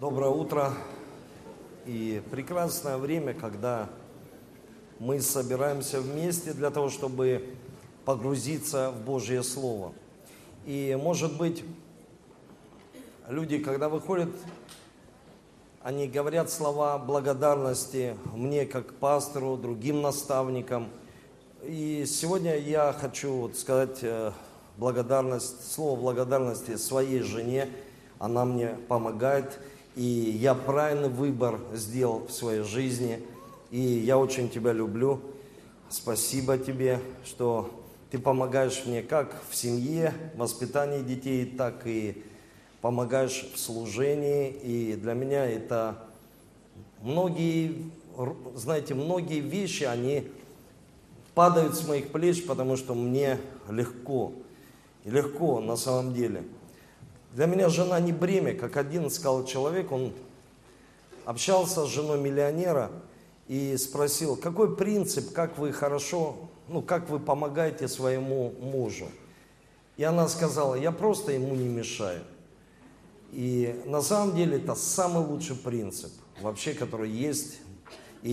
Доброе утро и прекрасное время, когда мы собираемся вместе для того, чтобы погрузиться в Божье Слово. И, может быть, люди, когда выходят, они говорят слова благодарности мне как пастору, другим наставникам. И сегодня я хочу вот сказать э, благодарность, слово благодарности своей жене. Она мне помогает, и я правильный выбор сделал в своей жизни. И я очень тебя люблю. Спасибо тебе, что ты помогаешь мне как в семье, в воспитании детей, так и помогаешь в служении. И для меня это многие, знаете, многие вещи, они падают с моих плеч, потому что мне легко. Легко на самом деле. Для меня жена не бремя, как один сказал человек, он общался с женой миллионера и спросил, какой принцип, как вы хорошо, ну, как вы помогаете своему мужу. И она сказала, я просто ему не мешаю. И на самом деле это самый лучший принцип вообще, который есть. И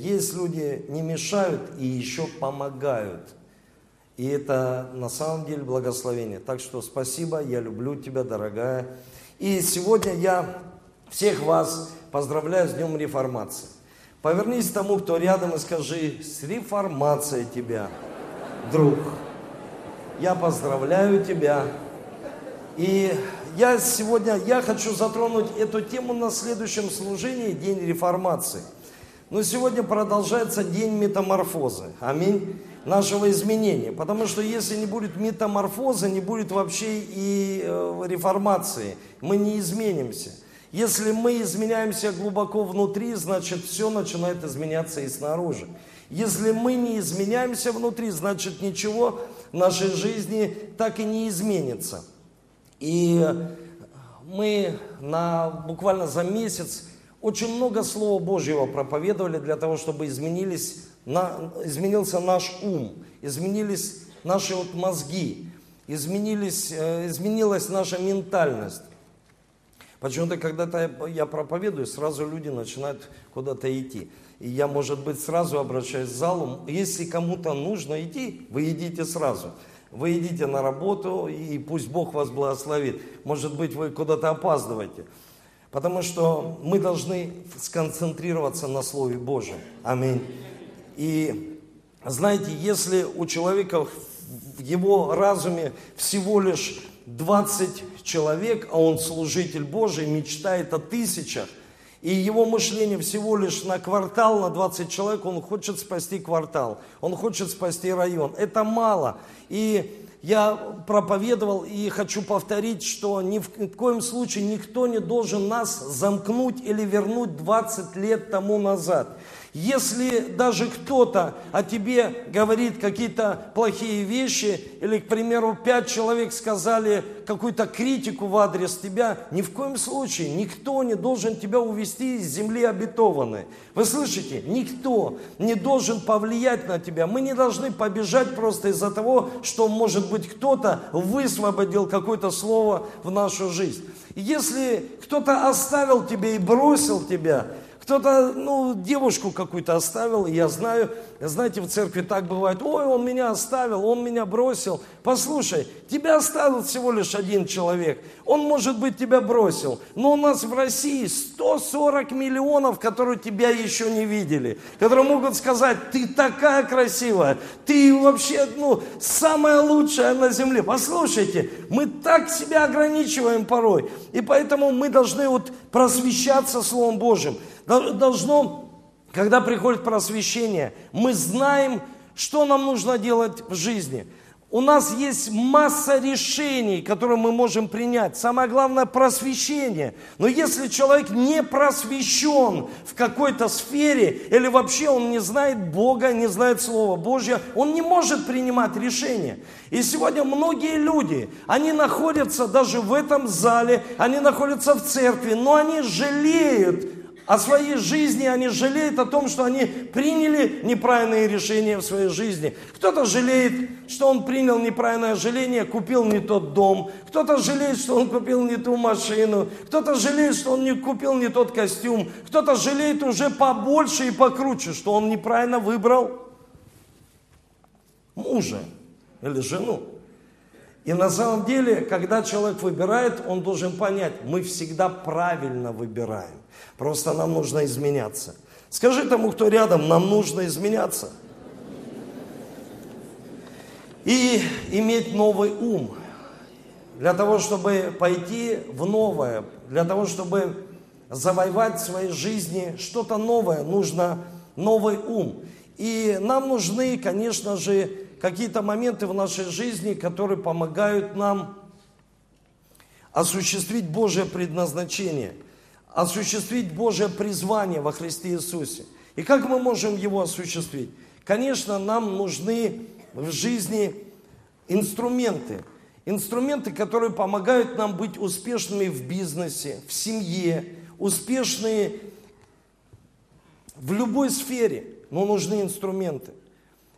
есть люди не мешают и еще помогают. И это на самом деле благословение. Так что спасибо, я люблю тебя, дорогая. И сегодня я всех вас поздравляю с Днем Реформации. Повернись тому, кто рядом, и скажи, с реформацией тебя, друг. Я поздравляю тебя. И я сегодня, я хочу затронуть эту тему на следующем служении, День Реформации. Но сегодня продолжается День Метаморфозы. Аминь нашего изменения. Потому что если не будет метаморфоза, не будет вообще и э, реформации. Мы не изменимся. Если мы изменяемся глубоко внутри, значит все начинает изменяться и снаружи. Если мы не изменяемся внутри, значит ничего в нашей жизни так и не изменится. И мы на, буквально за месяц очень много Слова Божьего проповедовали для того, чтобы изменились на, изменился наш ум, изменились наши вот мозги, изменились, э, изменилась наша ментальность. Почему-то, когда-то я проповедую, сразу люди начинают куда-то идти. И я, может быть, сразу обращаюсь к залу. Если кому-то нужно идти, вы идите сразу. Вы идите на работу, и пусть Бог вас благословит. Может быть, вы куда-то опаздываете. Потому что мы должны сконцентрироваться на Слове Божьем. Аминь. И знаете, если у человека в его разуме всего лишь 20 человек, а он служитель Божий, мечтает о тысячах, и его мышление всего лишь на квартал, на 20 человек, он хочет спасти квартал, он хочет спасти район. Это мало. И я проповедовал и хочу повторить, что ни в коем случае никто не должен нас замкнуть или вернуть 20 лет тому назад. Если даже кто-то о тебе говорит какие-то плохие вещи, или, к примеру, пять человек сказали какую-то критику в адрес тебя, ни в коем случае никто не должен тебя увести из земли обетованной. Вы слышите? Никто не должен повлиять на тебя. Мы не должны побежать просто из-за того, что, может быть, кто-то высвободил какое-то слово в нашу жизнь. Если кто-то оставил тебя и бросил тебя, кто-то, ну, девушку какую-то оставил, я знаю, знаете, в церкви так бывает, ой, он меня оставил, он меня бросил. Послушай, тебя оставил всего лишь один человек. Он, может быть, тебя бросил. Но у нас в России 140 миллионов, которые тебя еще не видели. Которые могут сказать, ты такая красивая, ты вообще, ну, самая лучшая на земле. Послушайте, мы так себя ограничиваем порой. И поэтому мы должны вот просвещаться Словом Божьим должно, когда приходит просвещение, мы знаем, что нам нужно делать в жизни. У нас есть масса решений, которые мы можем принять. Самое главное – просвещение. Но если человек не просвещен в какой-то сфере, или вообще он не знает Бога, не знает Слова Божье, он не может принимать решения. И сегодня многие люди, они находятся даже в этом зале, они находятся в церкви, но они жалеют о своей жизни, они жалеют о том, что они приняли неправильные решения в своей жизни. Кто-то жалеет, что он принял неправильное жаление, купил не тот дом. Кто-то жалеет, что он купил не ту машину. Кто-то жалеет, что он не купил не тот костюм. Кто-то жалеет уже побольше и покруче, что он неправильно выбрал мужа или жену. И на самом деле, когда человек выбирает, он должен понять, мы всегда правильно выбираем. Просто нам нужно изменяться. Скажи тому, кто рядом, нам нужно изменяться. И иметь новый ум. Для того, чтобы пойти в новое, для того, чтобы завоевать в своей жизни что-то новое, нужно новый ум. И нам нужны, конечно же, какие-то моменты в нашей жизни, которые помогают нам осуществить Божье предназначение – осуществить Божье призвание во Христе Иисусе. И как мы можем его осуществить? Конечно, нам нужны в жизни инструменты. Инструменты, которые помогают нам быть успешными в бизнесе, в семье, успешные в любой сфере, но нужны инструменты.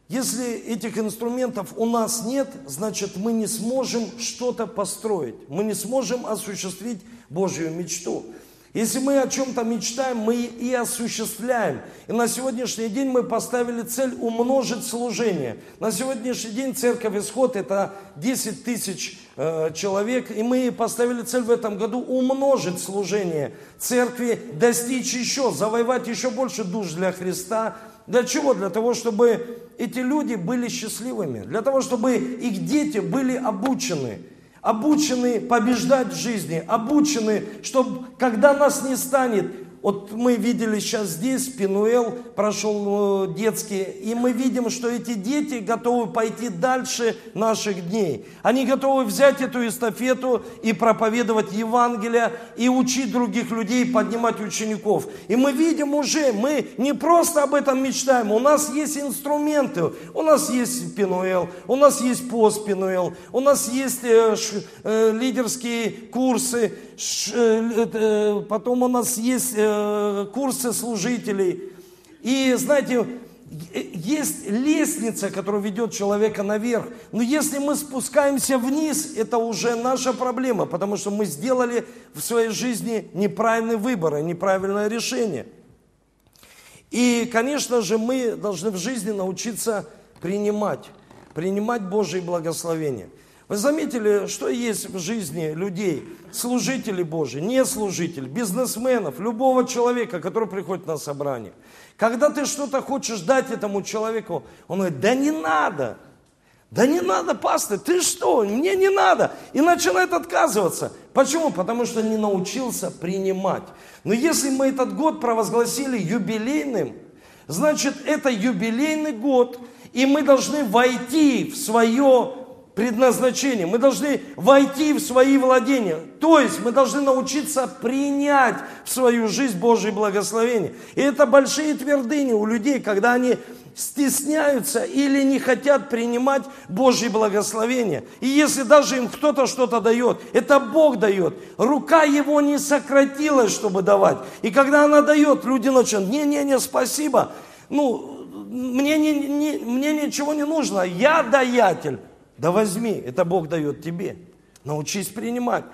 Если этих инструментов у нас нет, значит мы не сможем что-то построить, мы не сможем осуществить Божью мечту. Если мы о чем-то мечтаем, мы и осуществляем. И на сегодняшний день мы поставили цель умножить служение. На сегодняшний день церковь Исход это 10 тысяч э, человек. И мы поставили цель в этом году умножить служение церкви, достичь еще, завоевать еще больше душ для Христа. Для чего? Для того, чтобы эти люди были счастливыми. Для того, чтобы их дети были обучены обучены побеждать в жизни, обучены, чтобы когда нас не станет, вот мы видели сейчас здесь, Пинуэл прошел э, детский, и мы видим, что эти дети готовы пойти дальше наших дней. Они готовы взять эту эстафету и проповедовать Евангелие, и учить других людей, поднимать учеников. И мы видим уже, мы не просто об этом мечтаем, у нас есть инструменты, у нас есть Пинуэл, у нас есть пост Пинуэл, у нас есть э, э, лидерские курсы, ш, э, э, потом у нас есть... Э, курсы служителей. И знаете, есть лестница, которая ведет человека наверх. Но если мы спускаемся вниз, это уже наша проблема, потому что мы сделали в своей жизни неправильный выбор, неправильное решение. И, конечно же, мы должны в жизни научиться принимать, принимать Божьи благословения. Вы заметили, что есть в жизни людей, служителей Божьи, не служителей, бизнесменов, любого человека, который приходит на собрание. Когда ты что-то хочешь дать этому человеку, он говорит, да не надо, да не надо, пастор, ты что, мне не надо. И начинает отказываться. Почему? Потому что не научился принимать. Но если мы этот год провозгласили юбилейным, значит это юбилейный год, и мы должны войти в свое предназначение. Мы должны войти в свои владения. То есть мы должны научиться принять в свою жизнь Божье благословение. И это большие твердыни у людей, когда они стесняются или не хотят принимать Божье благословение. И если даже им кто-то что-то дает, это Бог дает. Рука его не сократилась, чтобы давать. И когда она дает, люди начинают, не-не-не, спасибо. Ну, мне, не, не, мне ничего не нужно, я даятель. Да возьми, это Бог дает тебе. Научись принимать.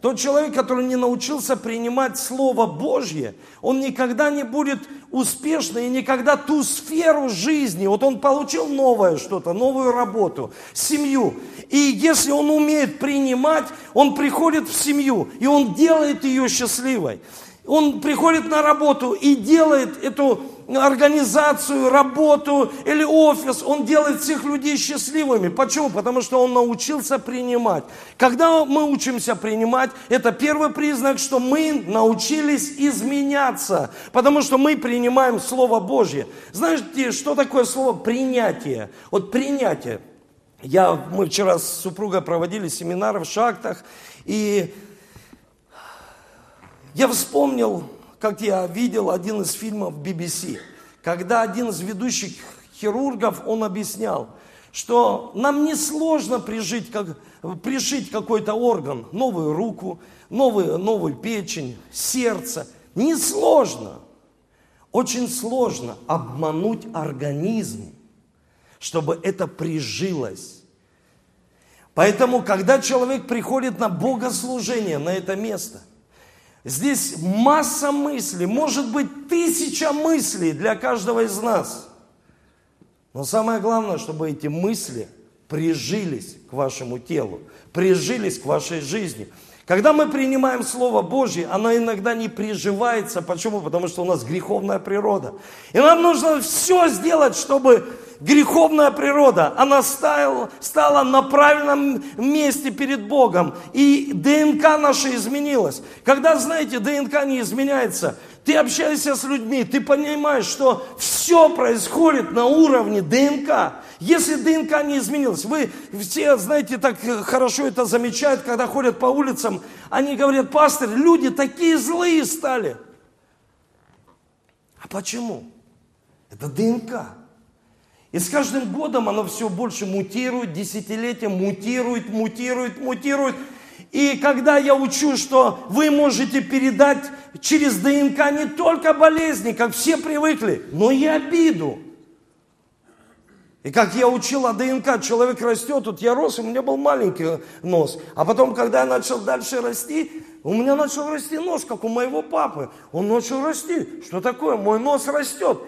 Тот человек, который не научился принимать Слово Божье, он никогда не будет успешным и никогда ту сферу жизни, вот он получил новое что-то, новую работу, семью. И если он умеет принимать, он приходит в семью, и он делает ее счастливой. Он приходит на работу и делает эту организацию, работу или офис, он делает всех людей счастливыми. Почему? Потому что он научился принимать. Когда мы учимся принимать, это первый признак, что мы научились изменяться, потому что мы принимаем Слово Божье. Знаете, что такое слово принятие? Вот принятие. Я, мы вчера с супругой проводили семинар в шахтах, и я вспомнил как я видел один из фильмов BBC, когда один из ведущих хирургов, он объяснял, что нам не сложно прижить, как, пришить какой-то орган, новую руку, новую, новую печень, сердце. Не сложно. Очень сложно обмануть организм, чтобы это прижилось. Поэтому, когда человек приходит на богослужение, на это место, здесь масса мыслей, может быть тысяча мыслей для каждого из нас. Но самое главное, чтобы эти мысли прижились к вашему телу, прижились к вашей жизни. Когда мы принимаем Слово Божье, оно иногда не приживается. Почему? Потому что у нас греховная природа. И нам нужно все сделать, чтобы греховная природа, она стала, стала на правильном месте перед Богом. И ДНК наша изменилась. Когда, знаете, ДНК не изменяется, ты общаешься с людьми, ты понимаешь, что все происходит на уровне ДНК. Если ДНК не изменилась, вы все, знаете, так хорошо это замечают, когда ходят по улицам, они говорят, пастор, люди такие злые стали. А почему? Это ДНК. И с каждым годом оно все больше мутирует, десятилетия мутирует, мутирует, мутирует. И когда я учу, что вы можете передать через ДНК не только болезни, как все привыкли, но и обиду. И как я учил о ДНК, человек растет, тут я рос, у меня был маленький нос. А потом, когда я начал дальше расти, у меня начал расти нос, как у моего папы. Он начал расти. Что такое? Мой нос растет.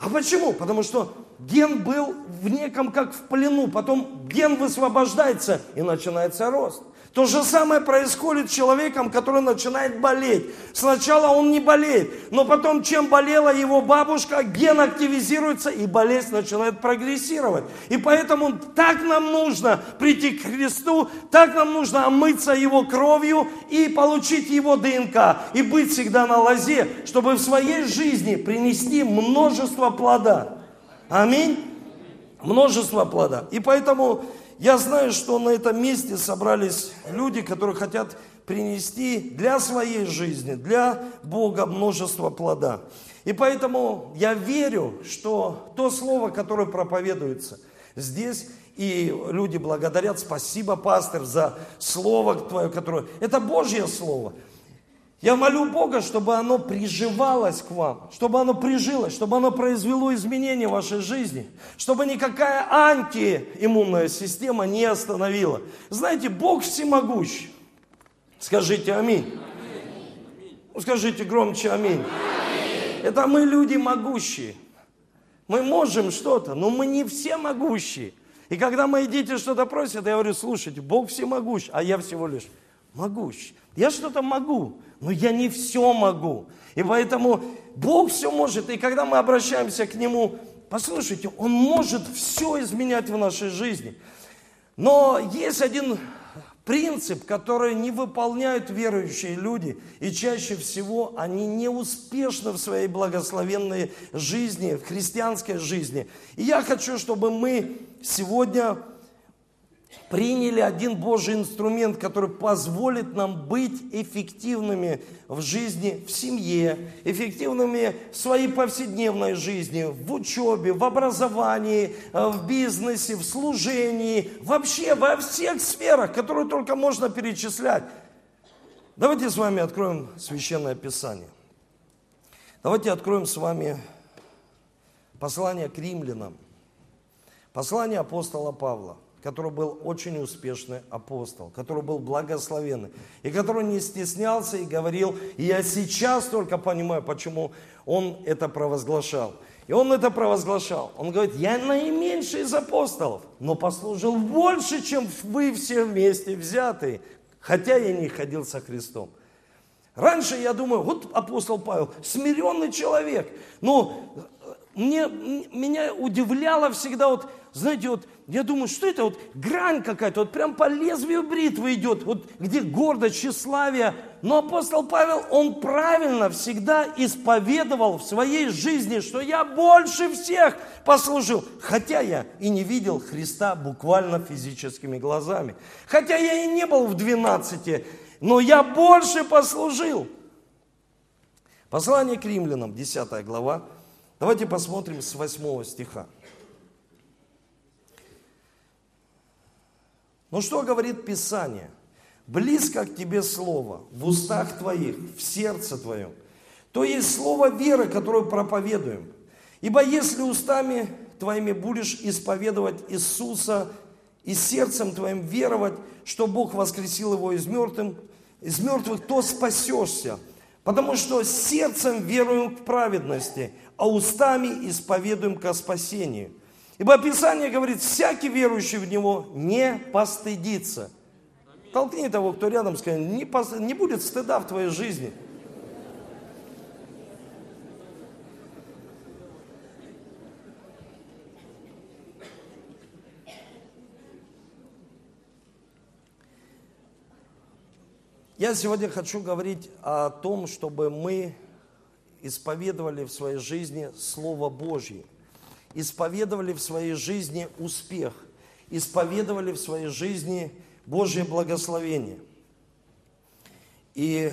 А почему? Потому что ген был в неком как в плену, потом ген высвобождается и начинается рост. То же самое происходит с человеком, который начинает болеть. Сначала он не болеет, но потом, чем болела его бабушка, ген активизируется и болезнь начинает прогрессировать. И поэтому так нам нужно прийти к Христу, так нам нужно омыться Его кровью и получить Его ДНК. И быть всегда на лозе, чтобы в своей жизни принести множество плода. Аминь. Множество плода. И поэтому я знаю, что на этом месте собрались люди, которые хотят принести для своей жизни, для Бога множество плода. И поэтому я верю, что то слово, которое проповедуется здесь, и люди благодарят, спасибо, пастор, за слово твое, которое... Это Божье слово. Я молю Бога, чтобы оно приживалось к вам, чтобы оно прижилось, чтобы оно произвело изменения в вашей жизни, чтобы никакая антииммунная система не остановила. Знаете, Бог всемогущ. Скажите аминь. Ну, скажите громче аминь. аминь. Это мы люди могущие. Мы можем что-то, но мы не все могущие. И когда мои дети что-то просят, я говорю, слушайте, Бог всемогущ, а я всего лишь могущ. Я что-то могу, но я не все могу. И поэтому Бог все может. И когда мы обращаемся к Нему, послушайте, Он может все изменять в нашей жизни. Но есть один принцип, который не выполняют верующие люди, и чаще всего они не успешны в своей благословенной жизни, в христианской жизни. И я хочу, чтобы мы сегодня приняли один Божий инструмент, который позволит нам быть эффективными в жизни, в семье, эффективными в своей повседневной жизни, в учебе, в образовании, э, в бизнесе, в служении, вообще во всех сферах, которые только можно перечислять. Давайте с вами откроем Священное Писание. Давайте откроем с вами послание к римлянам. Послание апостола Павла который был очень успешный апостол, который был благословенный, и который не стеснялся и говорил, и я сейчас только понимаю, почему он это провозглашал. И он это провозглашал. Он говорит, я наименьший из апостолов, но послужил больше, чем вы все вместе взятые, хотя я не ходил со Христом. Раньше я думаю, вот апостол Павел, смиренный человек, но мне, меня удивляло всегда вот знаете, вот я думаю, что это вот грань какая-то, вот прям по лезвию бритвы идет, вот где гордость, тщеславие. Но апостол Павел, он правильно всегда исповедовал в своей жизни, что я больше всех послужил. Хотя я и не видел Христа буквально физическими глазами. Хотя я и не был в 12, но я больше послужил. Послание к римлянам, 10 глава. Давайте посмотрим с 8 стиха. Ну что говорит Писание? Близко к тебе Слово, в устах твоих, в сердце твоем. то есть слово веры, которое проповедуем. Ибо если устами твоими будешь исповедовать Иисуса и сердцем твоим веровать, что Бог воскресил его из мертвых, из мертвых, то спасешься. Потому что сердцем веруем к праведности, а устами исповедуем ко спасению. Ибо Писание говорит, всякий верующий в Него не постыдится. Толкни того, кто рядом, скажи, не, пос... не будет стыда в твоей жизни. Я сегодня хочу говорить о том, чтобы мы исповедовали в своей жизни Слово Божье, исповедовали в своей жизни успех, исповедовали в своей жизни Божье благословение. И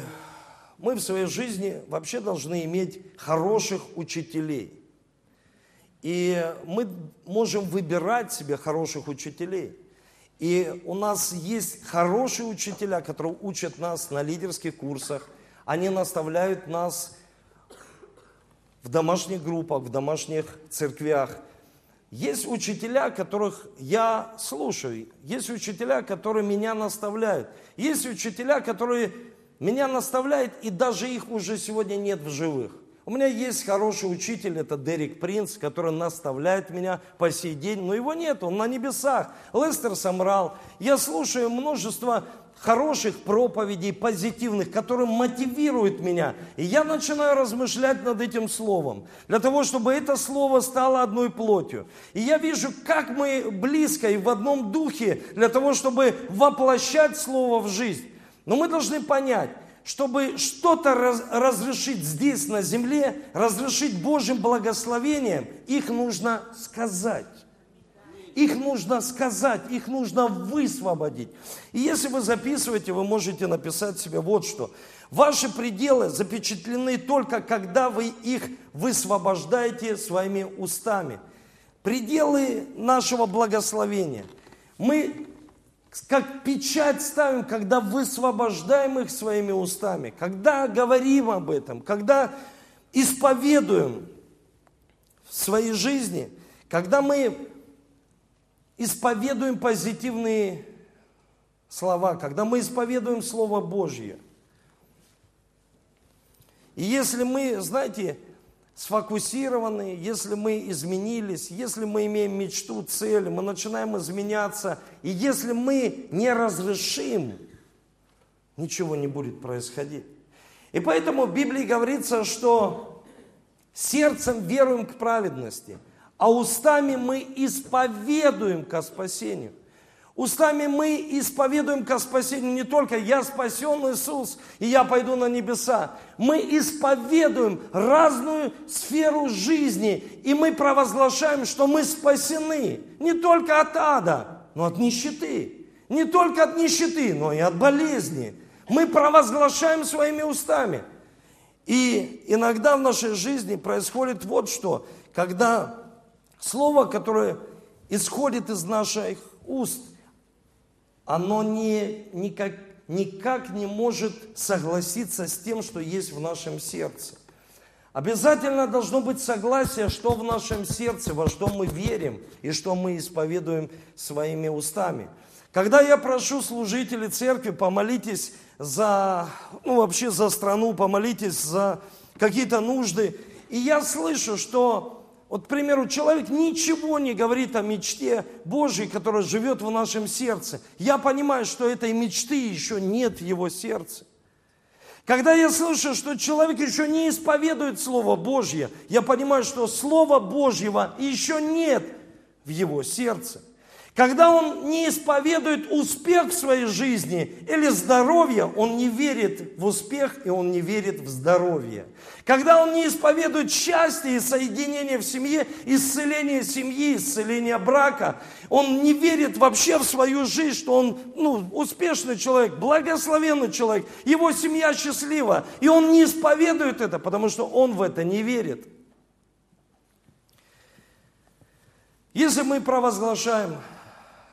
мы в своей жизни вообще должны иметь хороших учителей. И мы можем выбирать себе хороших учителей. И у нас есть хорошие учителя, которые учат нас на лидерских курсах. Они наставляют нас в домашних группах, в домашних церквях. Есть учителя, которых я слушаю. Есть учителя, которые меня наставляют. Есть учителя, которые меня наставляют, и даже их уже сегодня нет в живых. У меня есть хороший учитель, это Дерек Принц, который наставляет меня по сей день, но его нет, он на небесах. Лестер Самрал. Я слушаю множество хороших проповедей, позитивных, которые мотивируют меня. И я начинаю размышлять над этим словом, для того, чтобы это слово стало одной плотью. И я вижу, как мы близко и в одном духе, для того, чтобы воплощать слово в жизнь. Но мы должны понять, чтобы что-то раз, разрешить здесь, на земле, разрешить Божьим благословением, их нужно сказать. Их нужно сказать, их нужно высвободить. И если вы записываете, вы можете написать себе вот что. Ваши пределы запечатлены только, когда вы их высвобождаете своими устами. Пределы нашего благословения. Мы как печать ставим, когда высвобождаем их своими устами, когда говорим об этом, когда исповедуем в своей жизни, когда мы исповедуем позитивные слова, когда мы исповедуем Слово Божье. И если мы, знаете, сфокусированы, если мы изменились, если мы имеем мечту, цель, мы начинаем изменяться, и если мы не разрешим, ничего не будет происходить. И поэтому в Библии говорится, что сердцем веруем к праведности, а устами мы исповедуем ко спасению. Устами мы исповедуем ко спасению не только «Я спасен, Иисус, и я пойду на небеса». Мы исповедуем разную сферу жизни, и мы провозглашаем, что мы спасены не только от ада, но от нищеты. Не только от нищеты, но и от болезни. Мы провозглашаем своими устами. И иногда в нашей жизни происходит вот что, когда слово, которое исходит из наших уст, оно не, никак, никак не может согласиться с тем, что есть в нашем сердце. Обязательно должно быть согласие, что в нашем сердце, во что мы верим и что мы исповедуем своими устами. Когда я прошу служителей церкви, помолитесь за, ну вообще за страну, помолитесь за какие-то нужды, и я слышу, что вот, к примеру, человек ничего не говорит о мечте Божьей, которая живет в нашем сердце. Я понимаю, что этой мечты еще нет в его сердце. Когда я слышу, что человек еще не исповедует Слово Божье, я понимаю, что Слова Божьего еще нет в его сердце. Когда он не исповедует успех в своей жизни или здоровье, он не верит в успех и он не верит в здоровье. Когда он не исповедует счастье и соединение в семье, исцеление семьи, исцеление брака, он не верит вообще в свою жизнь, что он ну, успешный человек, благословенный человек, его семья счастлива. И он не исповедует это, потому что он в это не верит. Если мы провозглашаем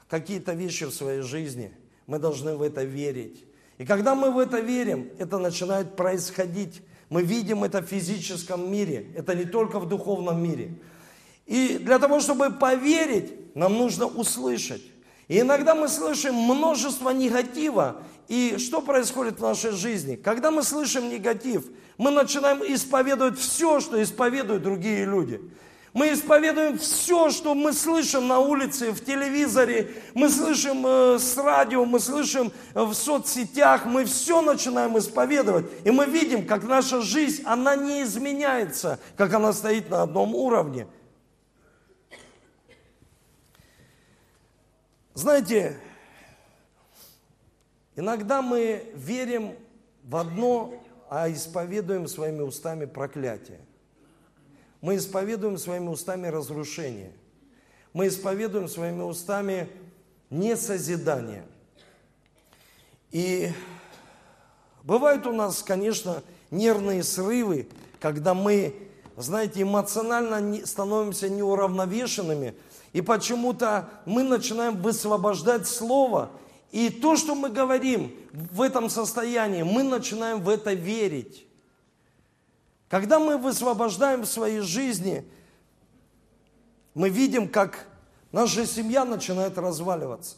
какие-то вещи в своей жизни, мы должны в это верить. И когда мы в это верим, это начинает происходить Мы видим это в физическом мире, это не только в духовном мире. И для того, чтобы поверить, нам нужно услышать. И иногда мы слышим множество негатива. И что происходит в нашей жизни? Когда мы слышим негатив, мы начинаем исповедовать все, что исповедуют другие люди. Мы исповедуем все, что мы слышим на улице, в телевизоре, мы слышим э, с радио, мы слышим э, в соцсетях, мы все начинаем исповедовать. И мы видим, как наша жизнь, она не изменяется, как она стоит на одном уровне. Знаете, иногда мы верим в одно, а исповедуем своими устами проклятие. Мы исповедуем своими устами разрушение. Мы исповедуем своими устами несозидание. И бывают у нас, конечно, нервные срывы, когда мы, знаете, эмоционально становимся неуравновешенными, и почему-то мы начинаем высвобождать слово, и то, что мы говорим в этом состоянии, мы начинаем в это верить. Когда мы высвобождаем в своей жизни, мы видим, как наша семья начинает разваливаться.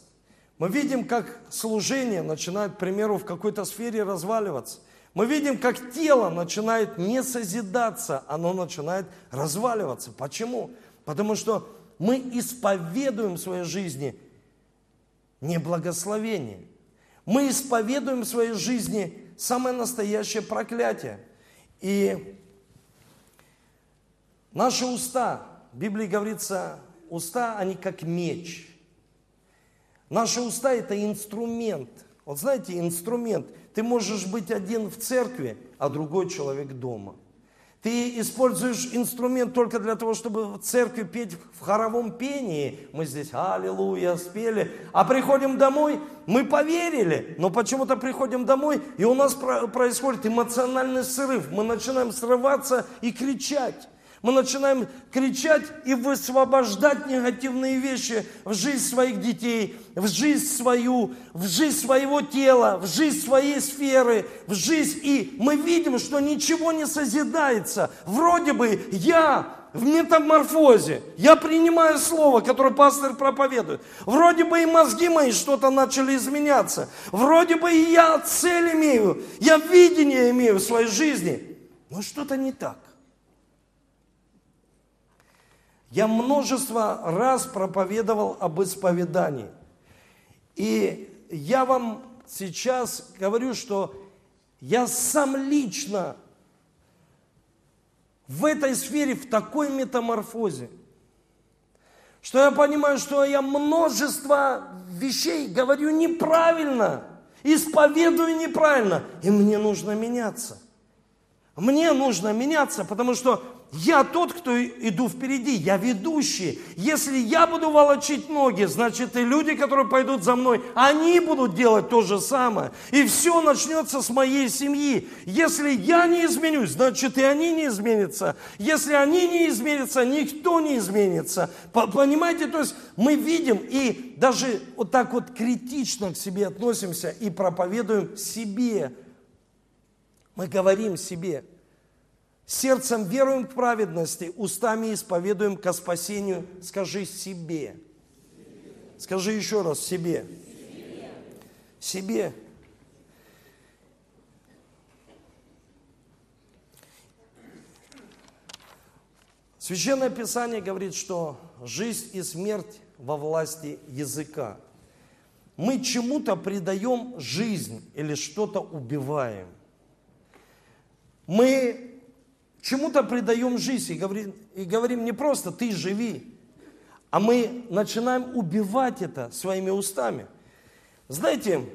Мы видим, как служение начинает, к примеру, в какой-то сфере разваливаться. Мы видим, как тело начинает не созидаться, оно начинает разваливаться. Почему? Потому что мы исповедуем в своей жизни не благословение. Мы исповедуем в своей жизни самое настоящее проклятие. И Наши уста, в Библии говорится, уста, они как меч. Наши уста – это инструмент. Вот знаете, инструмент. Ты можешь быть один в церкви, а другой человек дома. Ты используешь инструмент только для того, чтобы в церкви петь в хоровом пении. Мы здесь аллилуйя спели. А приходим домой, мы поверили, но почему-то приходим домой, и у нас происходит эмоциональный срыв. Мы начинаем срываться и кричать. Мы начинаем кричать и высвобождать негативные вещи в жизнь своих детей, в жизнь свою, в жизнь своего тела, в жизнь своей сферы, в жизнь. И мы видим, что ничего не созидается. Вроде бы я в метаморфозе. Я принимаю слово, которое пастор проповедует. Вроде бы и мозги мои что-то начали изменяться. Вроде бы и я цель имею, я видение имею в своей жизни. Но что-то не так. Я множество раз проповедовал об исповедании. И я вам сейчас говорю, что я сам лично в этой сфере, в такой метаморфозе, что я понимаю, что я множество вещей говорю неправильно, исповедую неправильно, и мне нужно меняться. Мне нужно меняться, потому что я тот, кто иду впереди, я ведущий. Если я буду волочить ноги, значит и люди, которые пойдут за мной, они будут делать то же самое. И все начнется с моей семьи. Если я не изменюсь, значит и они не изменятся. Если они не изменятся, никто не изменится. Понимаете, то есть мы видим и даже вот так вот критично к себе относимся и проповедуем себе. Мы говорим себе – Сердцем веруем к праведности, устами исповедуем ко спасению. Скажи себе. Скажи еще раз себе. Себе. Священное Писание говорит, что жизнь и смерть во власти языка. Мы чему-то придаем жизнь или что-то убиваем. Мы чему-то придаем жизнь и говорим, и говорим не просто «ты живи», а мы начинаем убивать это своими устами. Знаете,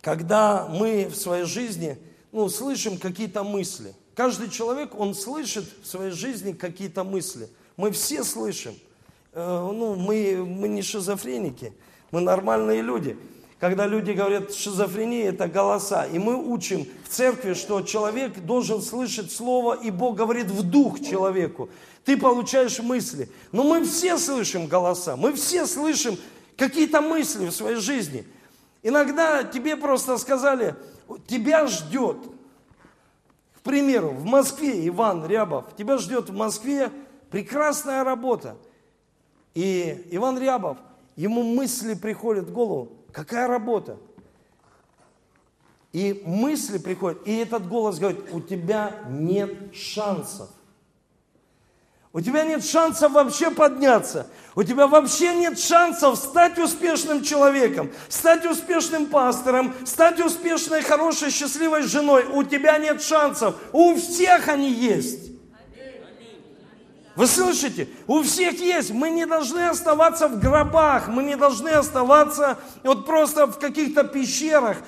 когда мы в своей жизни ну, слышим какие-то мысли, каждый человек, он слышит в своей жизни какие-то мысли. Мы все слышим. Э, ну, мы, мы не шизофреники, мы нормальные люди когда люди говорят, шизофрения – это голоса. И мы учим в церкви, что человек должен слышать Слово, и Бог говорит в дух человеку. Ты получаешь мысли. Но мы все слышим голоса, мы все слышим какие-то мысли в своей жизни. Иногда тебе просто сказали, тебя ждет. примеру, в Москве, Иван Рябов, тебя ждет в Москве прекрасная работа. И Иван Рябов, ему мысли приходят в голову, какая работа? И мысли приходят, и этот голос говорит, у тебя нет шансов. У тебя нет шансов вообще подняться. У тебя вообще нет шансов стать успешным человеком, стать успешным пастором, стать успешной, хорошей, счастливой женой. У тебя нет шансов. У всех они есть. Вы слышите? У всех есть. Мы не должны оставаться в гробах, мы не должны оставаться вот просто в каких-то пещерах,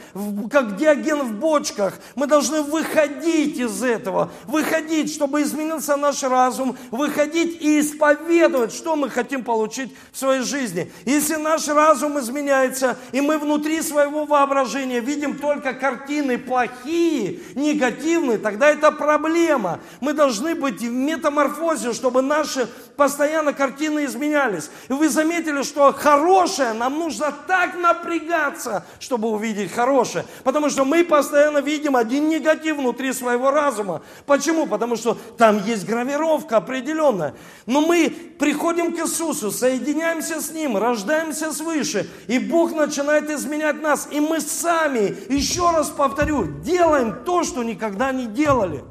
как диаген в бочках. Мы должны выходить из этого, выходить, чтобы изменился наш разум, выходить и исповедовать, что мы хотим получить в своей жизни. Если наш разум изменяется, и мы внутри своего воображения видим только картины плохие, негативные, тогда это проблема. Мы должны быть в метаморфозе, чтобы чтобы наши постоянно картины изменялись. И вы заметили, что хорошее, нам нужно так напрягаться, чтобы увидеть хорошее. Потому что мы постоянно видим один негатив внутри своего разума. Почему? Потому что там есть гравировка определенная. Но мы приходим к Иисусу, соединяемся с Ним, рождаемся свыше, и Бог начинает изменять нас. И мы сами, еще раз повторю, делаем то, что никогда не делали.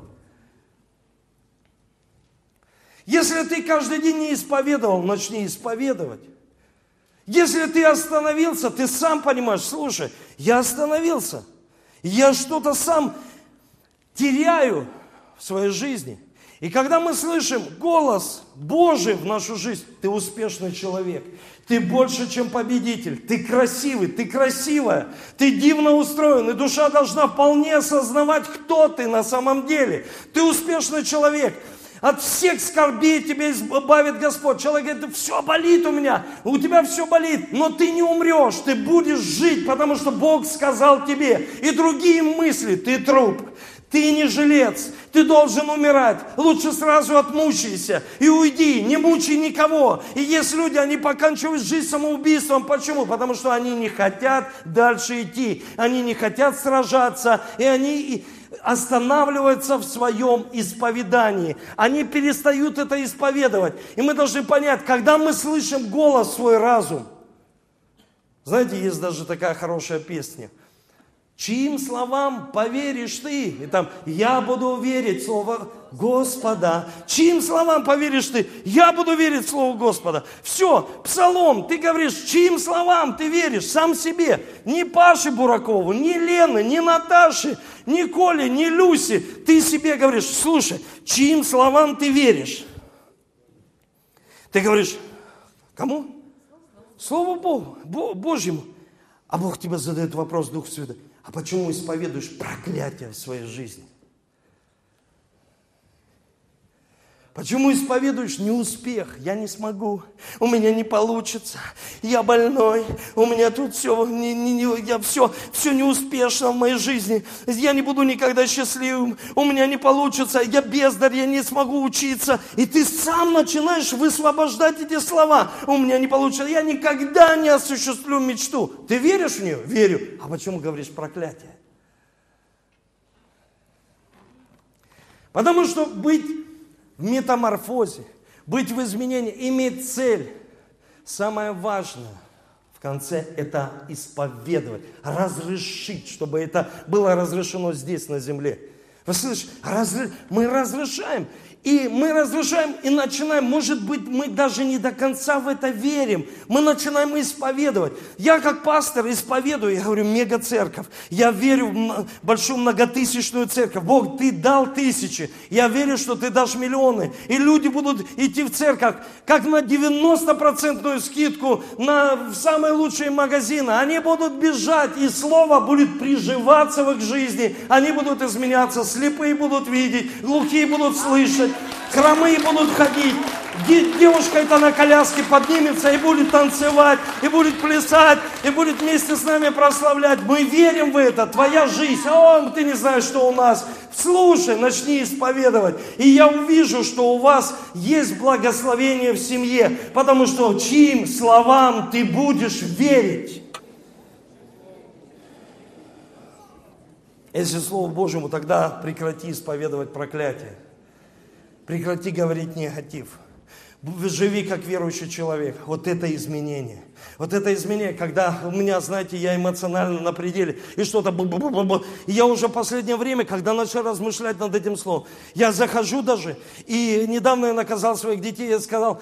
Если ты каждый день не исповедовал, начни исповедовать. Если ты остановился, ты сам понимаешь, слушай, я остановился. Я что-то сам теряю в своей жизни. И когда мы слышим голос Божий в нашу жизнь, ты успешный человек, ты больше, чем победитель, ты красивый, ты красивая, ты дивно устроен, и душа должна вполне осознавать, кто ты на самом деле. Ты успешный человек, от всех скорбей тебя избавит Господь. Человек говорит, все болит у меня, у тебя все болит, но ты не умрешь, ты будешь жить, потому что Бог сказал тебе. И другие мысли, ты труп, ты не жилец, ты должен умирать. Лучше сразу отмучайся и уйди, не мучай никого. И есть люди, они поканчивают жизнь самоубийством. Почему? Потому что они не хотят дальше идти, они не хотят сражаться, и они останавливаются в своем исповедании. Они перестают это исповедовать. И мы должны понять, когда мы слышим голос свой разум. Знаете, есть даже такая хорошая песня – Чьим словам поверишь ты? И там, я буду верить Слово Господа. Чьим словам поверишь ты? Я буду верить в Слово Господа. Все, псалом, ты говоришь, чьим словам ты веришь? Сам себе. Ни Паше Буракову, ни Лены, ни Наташи, ни Коле, ни Люси. Ты себе говоришь, слушай, чьим словам ты веришь? Ты говоришь, кому? Слову Богу, Божьему. А Бог тебе задает вопрос, Дух Святой. А почему исповедуешь проклятие в своей жизни? Почему исповедуешь неуспех? Я не смогу, у меня не получится, я больной, у меня тут все, не, не, не, я все, все неуспешно в моей жизни, я не буду никогда счастливым, у меня не получится, я бездарь, я не смогу учиться. И ты сам начинаешь высвобождать эти слова. У меня не получится, я никогда не осуществлю мечту. Ты веришь в нее? Верю. А почему говоришь проклятие? Потому что быть в метаморфозе, быть в изменении, иметь цель. Самое важное в конце – это исповедовать, разрешить, чтобы это было разрешено здесь, на земле. Вы слышите? Разр... Мы разрешаем. И мы разрушаем и начинаем, может быть, мы даже не до конца в это верим. Мы начинаем исповедовать. Я как пастор исповедую, я говорю, мега церковь. Я верю в большую многотысячную церковь. Бог, ты дал тысячи. Я верю, что ты дашь миллионы. И люди будут идти в церковь, как на 90% скидку на самые лучшие магазины. Они будут бежать, и слово будет приживаться в их жизни. Они будут изменяться, слепые будут видеть, глухие будут слышать хромые будут ходить, девушка это на коляске поднимется и будет танцевать, и будет плясать, и будет вместе с нами прославлять. Мы верим в это, твоя жизнь. О, ты не знаешь, что у нас. Слушай, начни исповедовать. И я увижу, что у вас есть благословение в семье, потому что чьим словам ты будешь верить. Если Слову Божьему, тогда прекрати исповедовать проклятие. Прекрати говорить негатив. Живи как верующий человек. Вот это изменение. Вот это изменение, когда у меня, знаете, я эмоционально на пределе, и что-то И я уже последнее время, когда начал размышлять над этим словом, я захожу даже, и недавно я наказал своих детей, я сказал,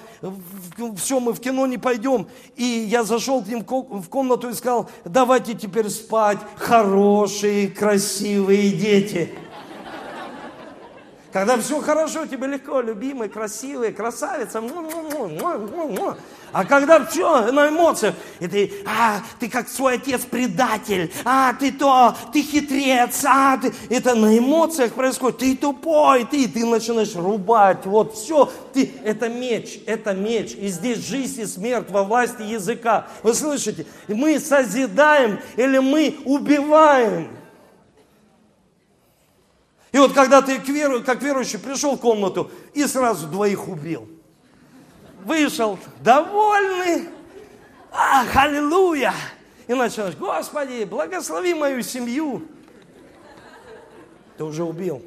все, мы в кино не пойдем. И я зашел к ним в комнату и сказал, давайте теперь спать, хорошие, красивые дети. Когда все хорошо, тебе легко, любимый, красивый, красавица. А когда все на эмоциях, и ты, а, ты как свой отец предатель, а, ты то, ты хитрец, а, ты, это на эмоциях происходит, ты тупой, ты, ты начинаешь рубать, вот все, ты, это меч, это меч, и здесь жизнь и смерть во власти языка. Вы слышите? Мы созидаем или мы убиваем. И вот когда ты как верующий пришел в комнату и сразу двоих убил. Вышел довольный. Ах, аллилуйя. И начинаешь, Господи, благослови мою семью. Ты уже убил.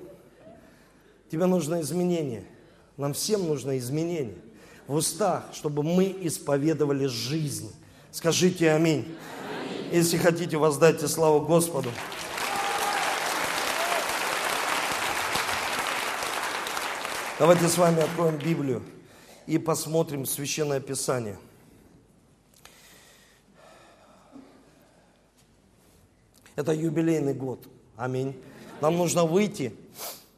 Тебе нужно изменение. Нам всем нужно изменение в устах, чтобы мы исповедовали жизнь. Скажите аминь. аминь. Если хотите, воздайте славу Господу. Давайте с вами откроем Библию и посмотрим Священное Писание. Это юбилейный год. Аминь. Нам нужно выйти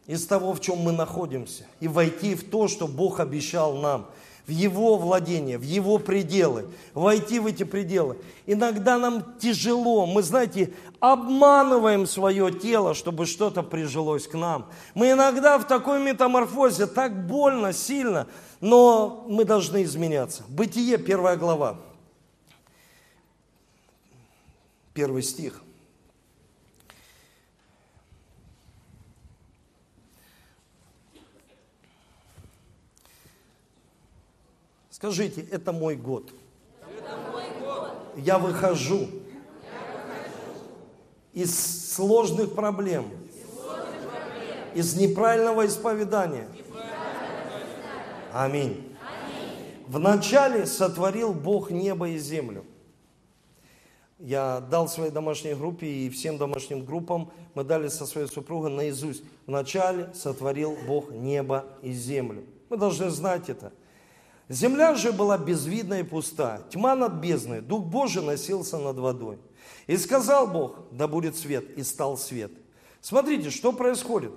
из того, в чем мы находимся, и войти в то, что Бог обещал нам – в Его владение, в Его пределы, войти в эти пределы. Иногда нам тяжело, мы, знаете, обманываем свое тело, чтобы что-то прижилось к нам. Мы иногда в такой метаморфозе, так больно, сильно, но мы должны изменяться. Бытие, первая глава, первый стих. Скажите, это мой год. Это мой год. Я выхожу, Я выхожу. Из, сложных проблем, из неправильного исповедания. Аминь. Вначале сотворил Бог небо и землю. Я дал своей домашней группе и всем домашним группам, мы дали со своей супругой наизусть. Вначале сотворил Бог небо и землю. Мы должны знать это. Земля же была безвидна и пуста, тьма над бездной, Дух Божий носился над водой. И сказал Бог, да будет свет, и стал свет. Смотрите, что происходит.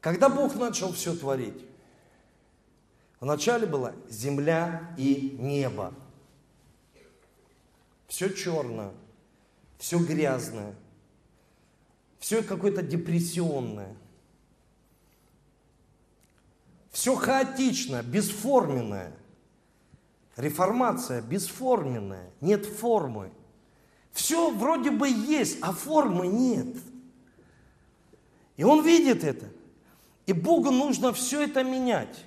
Когда Бог начал все творить, вначале была земля и небо. Все черное, все грязное, все какое-то депрессионное. Все хаотично, бесформенное. Реформация бесформенная, нет формы. Все вроде бы есть, а формы нет. И он видит это. И Богу нужно все это менять.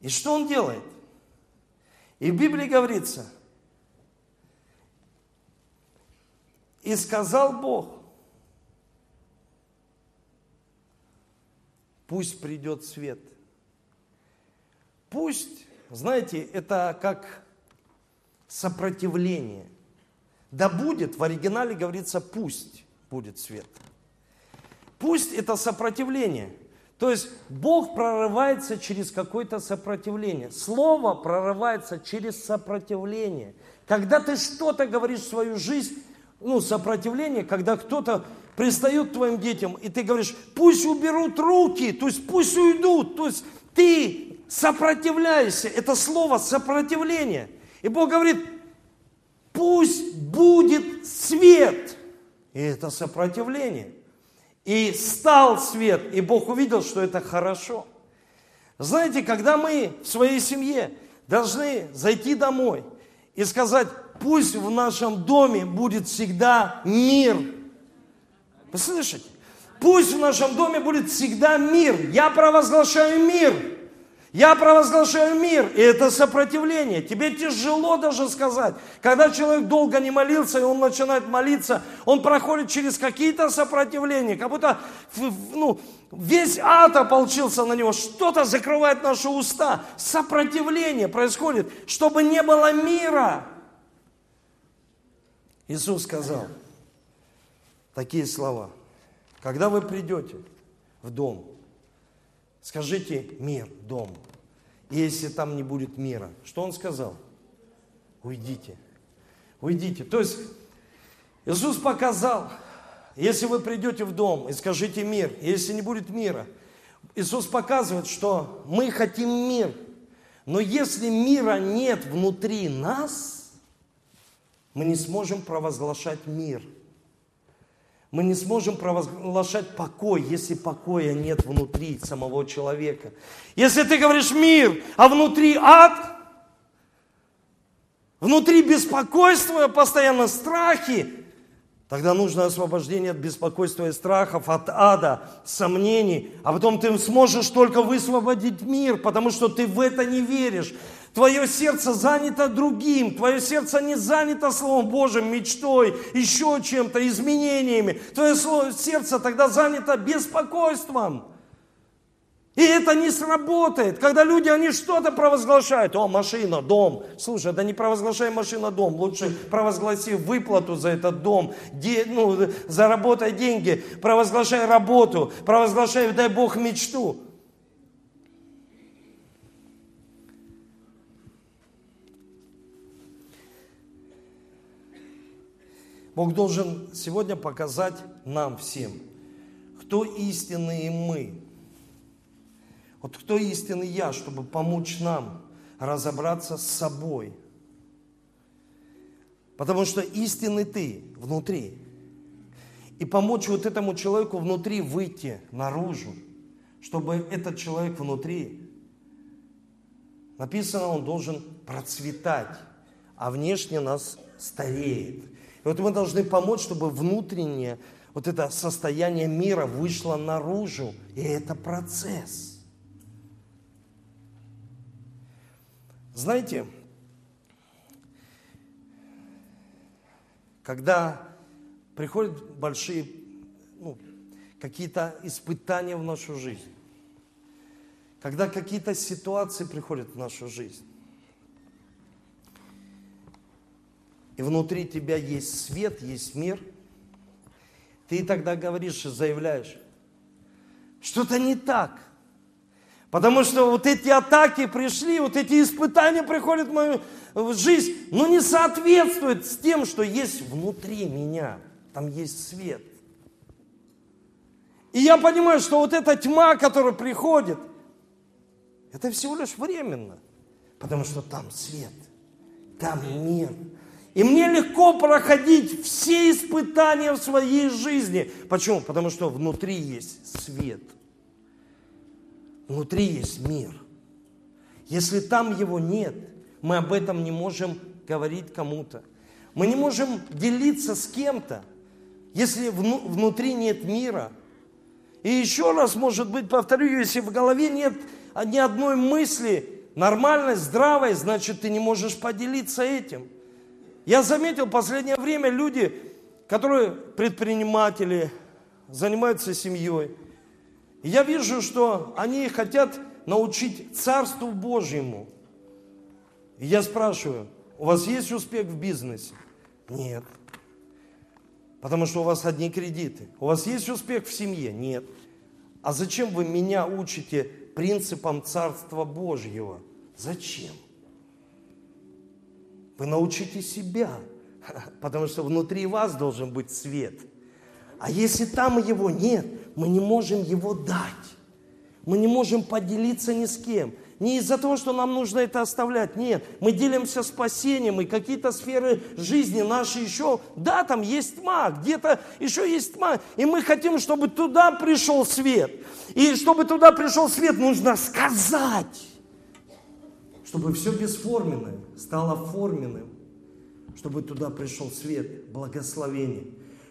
И что он делает? И в Библии говорится, и сказал Бог, пусть придет свет. Пусть, знаете, это как сопротивление. Да будет, в оригинале говорится пусть будет свет. Пусть это сопротивление. То есть Бог прорывается через какое-то сопротивление. Слово прорывается через сопротивление. Когда ты что-то говоришь в свою жизнь, ну, сопротивление, когда кто-то пристают к твоим детям, и ты говоришь, пусть уберут руки, то есть пусть уйдут, то есть ты сопротивляешься, это слово сопротивление. И Бог говорит, пусть будет свет. И это сопротивление. И стал свет, и Бог увидел, что это хорошо. Знаете, когда мы в своей семье должны зайти домой и сказать, пусть в нашем доме будет всегда мир, вы слышите? Пусть в нашем доме будет всегда мир. Я провозглашаю мир. Я провозглашаю мир, и это сопротивление. Тебе тяжело даже сказать. Когда человек долго не молился, и он начинает молиться, он проходит через какие-то сопротивления, как будто ну, весь ад ополчился на него, что-то закрывает наши уста. Сопротивление происходит, чтобы не было мира. Иисус сказал такие слова. Когда вы придете в дом, скажите мир, дом. Если там не будет мира, что он сказал? Уйдите. Уйдите. То есть Иисус показал, если вы придете в дом и скажите мир, если не будет мира, Иисус показывает, что мы хотим мир. Но если мира нет внутри нас, мы не сможем провозглашать мир – мы не сможем провозглашать покой, если покоя нет внутри самого человека. Если ты говоришь мир, а внутри ад, внутри беспокойство, постоянно страхи, тогда нужно освобождение от беспокойства и страхов, от ада, сомнений. А потом ты сможешь только высвободить мир, потому что ты в это не веришь. Твое сердце занято другим, твое сердце не занято Словом Божьим, мечтой, еще чем-то, изменениями. Твое сердце тогда занято беспокойством. И это не сработает, когда люди, они что-то провозглашают. О, машина, дом. Слушай, да не провозглашай машина, дом. Лучше провозгласи выплату за этот дом. Де, ну, заработай деньги. Провозглашай работу. Провозглашай, дай Бог, мечту. Бог должен сегодня показать нам всем, кто истинные мы. Вот кто истинный я, чтобы помочь нам разобраться с собой. Потому что истинный ты внутри. И помочь вот этому человеку внутри выйти наружу, чтобы этот человек внутри, написано, он должен процветать, а внешне нас стареет. И вот мы должны помочь, чтобы внутреннее вот это состояние мира вышло наружу. И это процесс. Знаете, когда приходят большие ну, какие-то испытания в нашу жизнь, когда какие-то ситуации приходят в нашу жизнь, и внутри тебя есть свет, есть мир, ты тогда говоришь и заявляешь, что-то не так. Потому что вот эти атаки пришли, вот эти испытания приходят в мою жизнь, но не соответствуют с тем, что есть внутри меня. Там есть свет. И я понимаю, что вот эта тьма, которая приходит, это всего лишь временно. Потому что там свет, там мир, и мне легко проходить все испытания в своей жизни. Почему? Потому что внутри есть свет. Внутри есть мир. Если там его нет, мы об этом не можем говорить кому-то. Мы не можем делиться с кем-то, если внутри нет мира. И еще раз, может быть, повторю, если в голове нет ни одной мысли нормальной, здравой, значит, ты не можешь поделиться этим. Я заметил в последнее время люди, которые предприниматели, занимаются семьей. я вижу, что они хотят научить Царству Божьему. И я спрашиваю, у вас есть успех в бизнесе? Нет. Потому что у вас одни кредиты. У вас есть успех в семье? Нет. А зачем вы меня учите принципам Царства Божьего? Зачем? Вы научите себя, потому что внутри вас должен быть свет. А если там его нет, мы не можем его дать. Мы не можем поделиться ни с кем. Не из-за того, что нам нужно это оставлять. Нет, мы делимся спасением, и какие-то сферы жизни наши еще, да, там есть тьма, где-то еще есть тьма. И мы хотим, чтобы туда пришел свет. И чтобы туда пришел свет, нужно сказать чтобы все бесформенное стало форменным, чтобы туда пришел свет, благословение,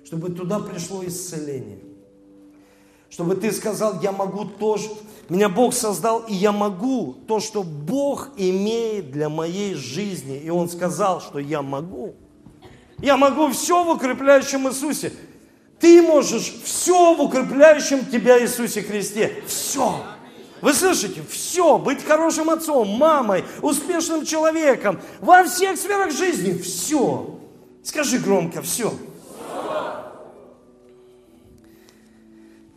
чтобы туда пришло исцеление. Чтобы ты сказал, я могу то, что меня Бог создал, и я могу то, что Бог имеет для моей жизни. И Он сказал, что я могу. Я могу все в укрепляющем Иисусе. Ты можешь все в укрепляющем тебя Иисусе Христе. Все. Вы слышите? Все. Быть хорошим отцом, мамой, успешным человеком. Во всех сферах жизни. Все. Скажи громко. Все.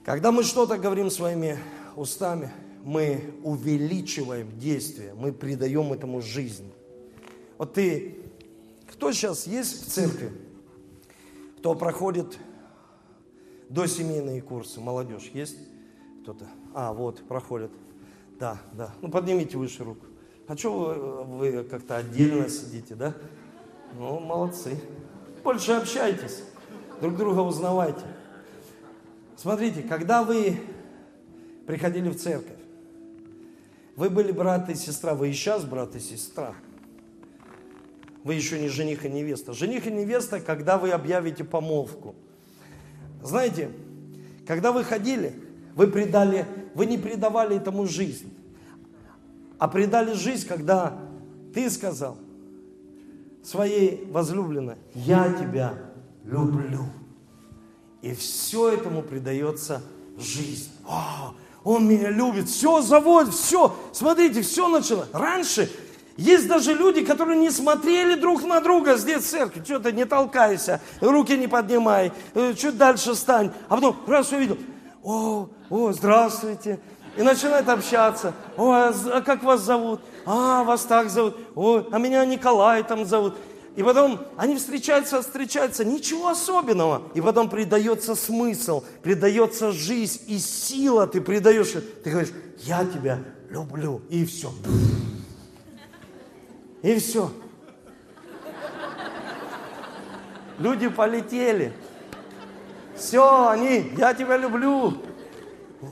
Когда мы что-то говорим своими устами, мы увеличиваем действие, мы придаем этому жизнь. Вот ты, кто сейчас есть в церкви, кто проходит до семейные курсы, молодежь есть кто-то? А, вот, проходит. Да, да. Ну, поднимите выше руку. А что вы, вы как-то отдельно сидите, да? Ну, молодцы. Больше общайтесь, друг друга узнавайте. Смотрите, когда вы приходили в церковь, вы были брат и сестра, вы и сейчас брат и сестра. Вы еще не жених и невеста. Жених и невеста, когда вы объявите помолвку. Знаете, когда вы ходили, вы предали, вы не предавали этому жизнь, а предали жизнь, когда ты сказал своей возлюбленной, я тебя люблю. И все этому придается жизнь. О, он меня любит, все заводит, все. Смотрите, все начало. Раньше есть даже люди, которые не смотрели друг на друга здесь в церкви. Что ты не толкайся, руки не поднимай, э, чуть дальше стань. А потом раз увидел, о, о, здравствуйте. И начинает общаться. О, а, а как вас зовут? А, вас так зовут. О, а меня Николай там зовут. И потом они встречаются, встречаются, ничего особенного. И потом придается смысл, придается жизнь и сила, ты придаешь. Ты говоришь, я тебя люблю. И все. И все. Люди полетели. Все, они, я тебя люблю.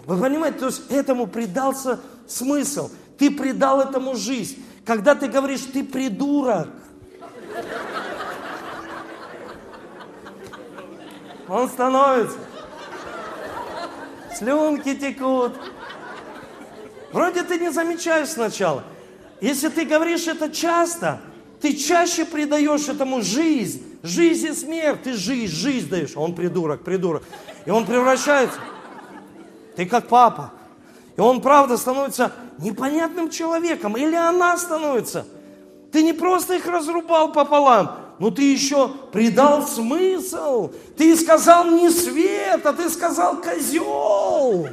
Вы понимаете, то есть этому придался смысл. Ты придал этому жизнь. Когда ты говоришь, ты придурок, он становится. Слюнки текут. Вроде ты не замечаешь сначала. Если ты говоришь это часто, ты чаще придаешь этому жизнь. Жизнь и смерть. Ты жизнь, жизнь даешь. А он придурок, придурок. И он превращается. Ты как папа. И он, правда, становится непонятным человеком. Или она становится. Ты не просто их разрубал пополам, но ты еще придал смысл. Ты сказал не свет, а ты сказал козел.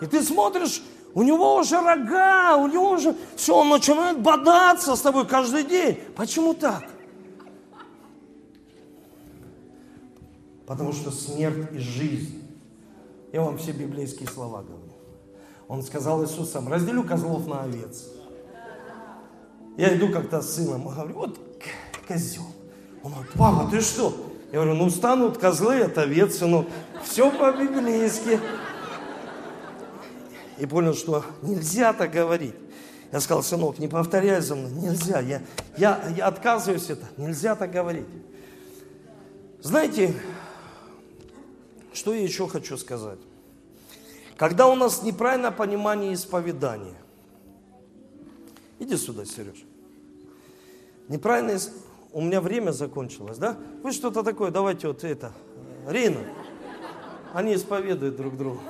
И ты смотришь, у него уже рога, у него уже все, он начинает бодаться с тобой каждый день. Почему так? Потому что смерть и жизнь. Я вам все библейские слова говорю. Он сказал Иисусам, разделю козлов на овец. Я иду как-то с сыном, говорю, вот козел. Он говорит, папа, ты что? Я говорю, ну станут козлы от овец, ну все по-библейски. И понял, что нельзя так говорить. Я сказал, сынок, не повторяй за мной, нельзя, я, я, я отказываюсь это, нельзя так говорить. Знаете, что я еще хочу сказать? Когда у нас неправильное понимание исповедания, иди сюда, Сереж. Неправильное у меня время закончилось, да? Вы что-то такое, давайте вот это, Рина, они исповедуют друг друга.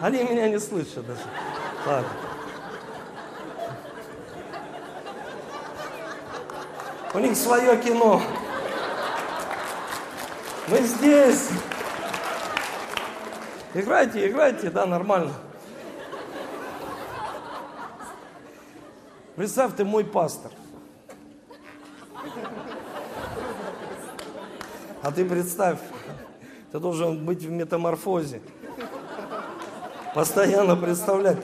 Они меня не слышат даже. Ладно. У них свое кино. Мы здесь. Играйте, играйте, да, нормально. Представь, ты мой пастор. А ты представь, ты должен быть в метаморфозе. Постоянно представлять.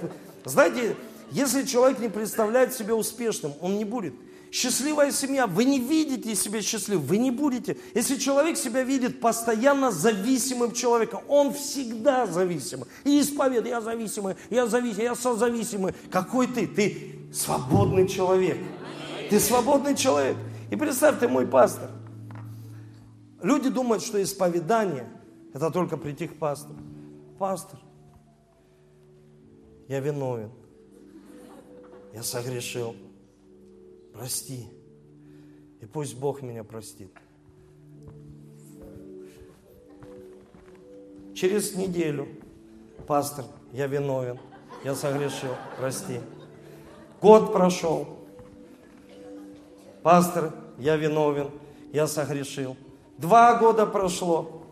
Знаете, если человек не представляет себя успешным, он не будет. Счастливая семья, вы не видите себя счастливым, вы не будете. Если человек себя видит постоянно зависимым человеком, он всегда зависимый. И исповед, я зависимый, я зависимый, я созависимый. Какой ты? Ты свободный человек. Ты свободный человек. И представь, ты мой пастор. Люди думают, что исповедание – это только прийти к пастору. пастор, я виновен, я согрешил, прости. И пусть Бог меня простит. Через неделю, пастор, я виновен, я согрешил, прости. Год прошел, пастор, я виновен, я согрешил. Два года прошло,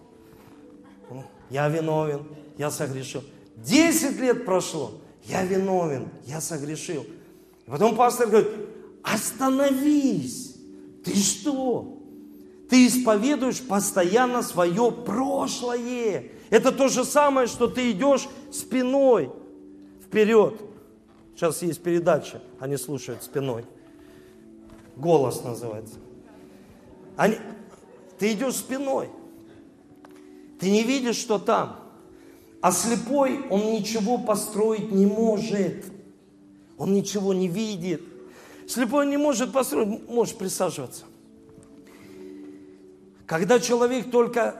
я виновен, я согрешил. Десять лет прошло, я виновен, я согрешил. И потом пастор говорит, остановись, ты что? Ты исповедуешь постоянно свое прошлое. Это то же самое, что ты идешь спиной вперед. Сейчас есть передача, они слушают спиной. Голос называется. Они, ты идешь спиной. Ты не видишь, что там. А слепой, он ничего построить не может. Он ничего не видит. Слепой не может построить. Можешь присаживаться. Когда человек только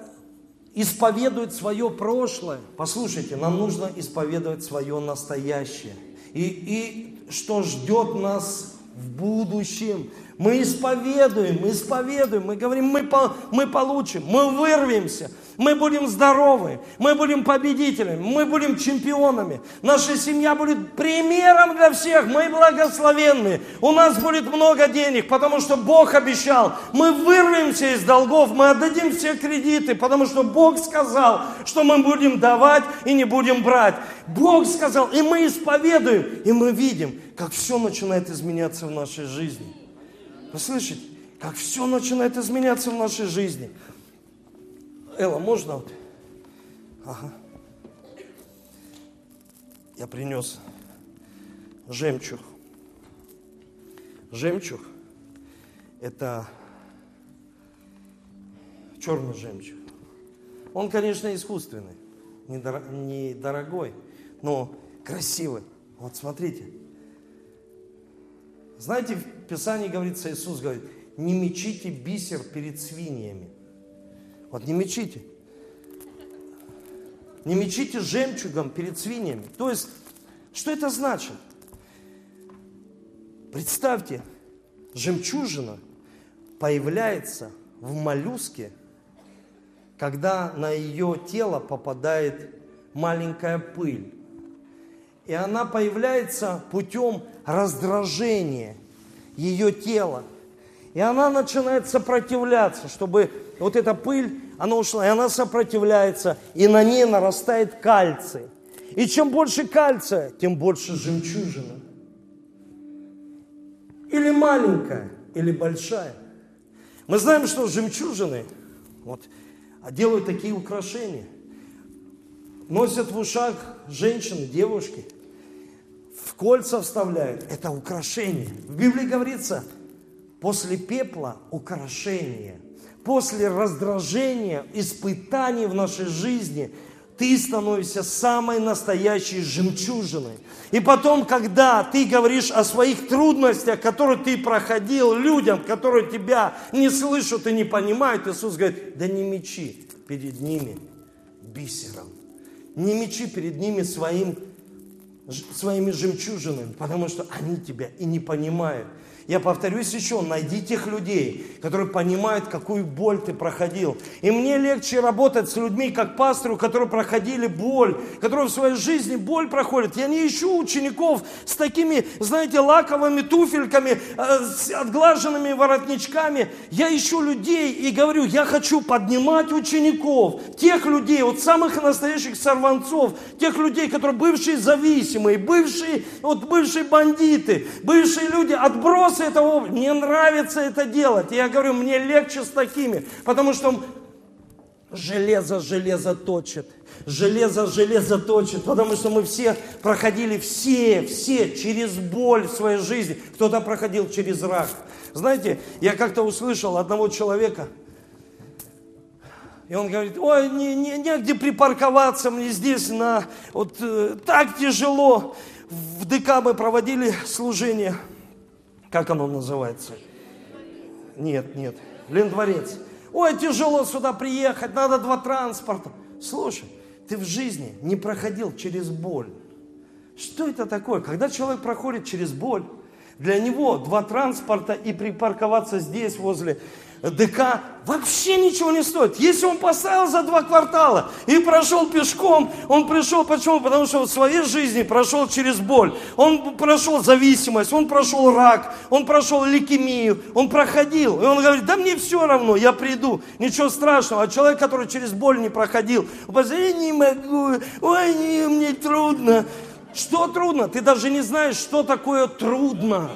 исповедует свое прошлое, послушайте, нам нужно исповедовать свое настоящее. И, и что ждет нас в будущем. Мы исповедуем, мы исповедуем, мы говорим, мы, по, мы получим, мы вырвемся, мы будем здоровы, мы будем победителями, мы будем чемпионами. Наша семья будет примером для всех, мы благословенные. У нас будет много денег, потому что Бог обещал. Мы вырвемся из долгов, мы отдадим все кредиты, потому что Бог сказал, что мы будем давать и не будем брать. Бог сказал, и мы исповедуем, и мы видим, как все начинает изменяться в нашей жизни. Вы слышите? Как все начинает изменяться в нашей жизни. Элла, можно? Ага. Я принес жемчуг. Жемчуг – это черный жемчуг. Он, конечно, искусственный, недорогой, но красивый. Вот смотрите – знаете, в Писании говорится, Иисус говорит, не мечите бисер перед свиньями. Вот не мечите. Не мечите жемчугом перед свиньями. То есть, что это значит? Представьте, жемчужина появляется в моллюске, когда на ее тело попадает маленькая пыль. И она появляется путем раздражения ее тела. И она начинает сопротивляться, чтобы вот эта пыль, она ушла, и она сопротивляется, и на ней нарастает кальций. И чем больше кальция, тем больше жемчужина. Или маленькая, или большая. Мы знаем, что жемчужины вот, делают такие украшения. Носят в ушах женщины, девушки – в кольца вставляют. Это украшение. В Библии говорится, после пепла украшение. После раздражения, испытаний в нашей жизни, ты становишься самой настоящей жемчужиной. И потом, когда ты говоришь о своих трудностях, которые ты проходил людям, которые тебя не слышат и не понимают, Иисус говорит, да не мечи перед ними бисером. Не мечи перед ними своим своими жемчужинами, потому что они тебя и не понимают. Я повторюсь еще, найди тех людей, которые понимают, какую боль ты проходил. И мне легче работать с людьми, как пастору, которые проходили боль, которые в своей жизни боль проходят. Я не ищу учеников с такими, знаете, лаковыми туфельками, э, с отглаженными воротничками. Я ищу людей и говорю, я хочу поднимать учеников, тех людей, вот самых настоящих сорванцов, тех людей, которые бывшие зависимые, бывшие, вот бывшие бандиты, бывшие люди, отбросы отбросы этого, мне нравится это делать. Я говорю, мне легче с такими, потому что железо железо точит. Железо железо точит, потому что мы все проходили, все, все через боль в своей жизни. Кто-то проходил через рак. Знаете, я как-то услышал одного человека, и он говорит, ой, не, не, негде припарковаться мне здесь, на, вот э, так тяжело. В ДК мы проводили служение. Как оно называется? Нет, нет. Лендворец. Ой, тяжело сюда приехать, надо два транспорта. Слушай, ты в жизни не проходил через боль. Что это такое? Когда человек проходит через боль, для него два транспорта и припарковаться здесь, возле ДК вообще ничего не стоит. Если он поставил за два квартала и прошел пешком, он пришел, почему? Потому что в своей жизни прошел через боль. Он прошел зависимость, он прошел рак, он прошел лейкемию, он проходил. И он говорит, да мне все равно, я приду, ничего страшного. А человек, который через боль не проходил, я не могу, ой, мне трудно. Что трудно? Ты даже не знаешь, что такое трудно.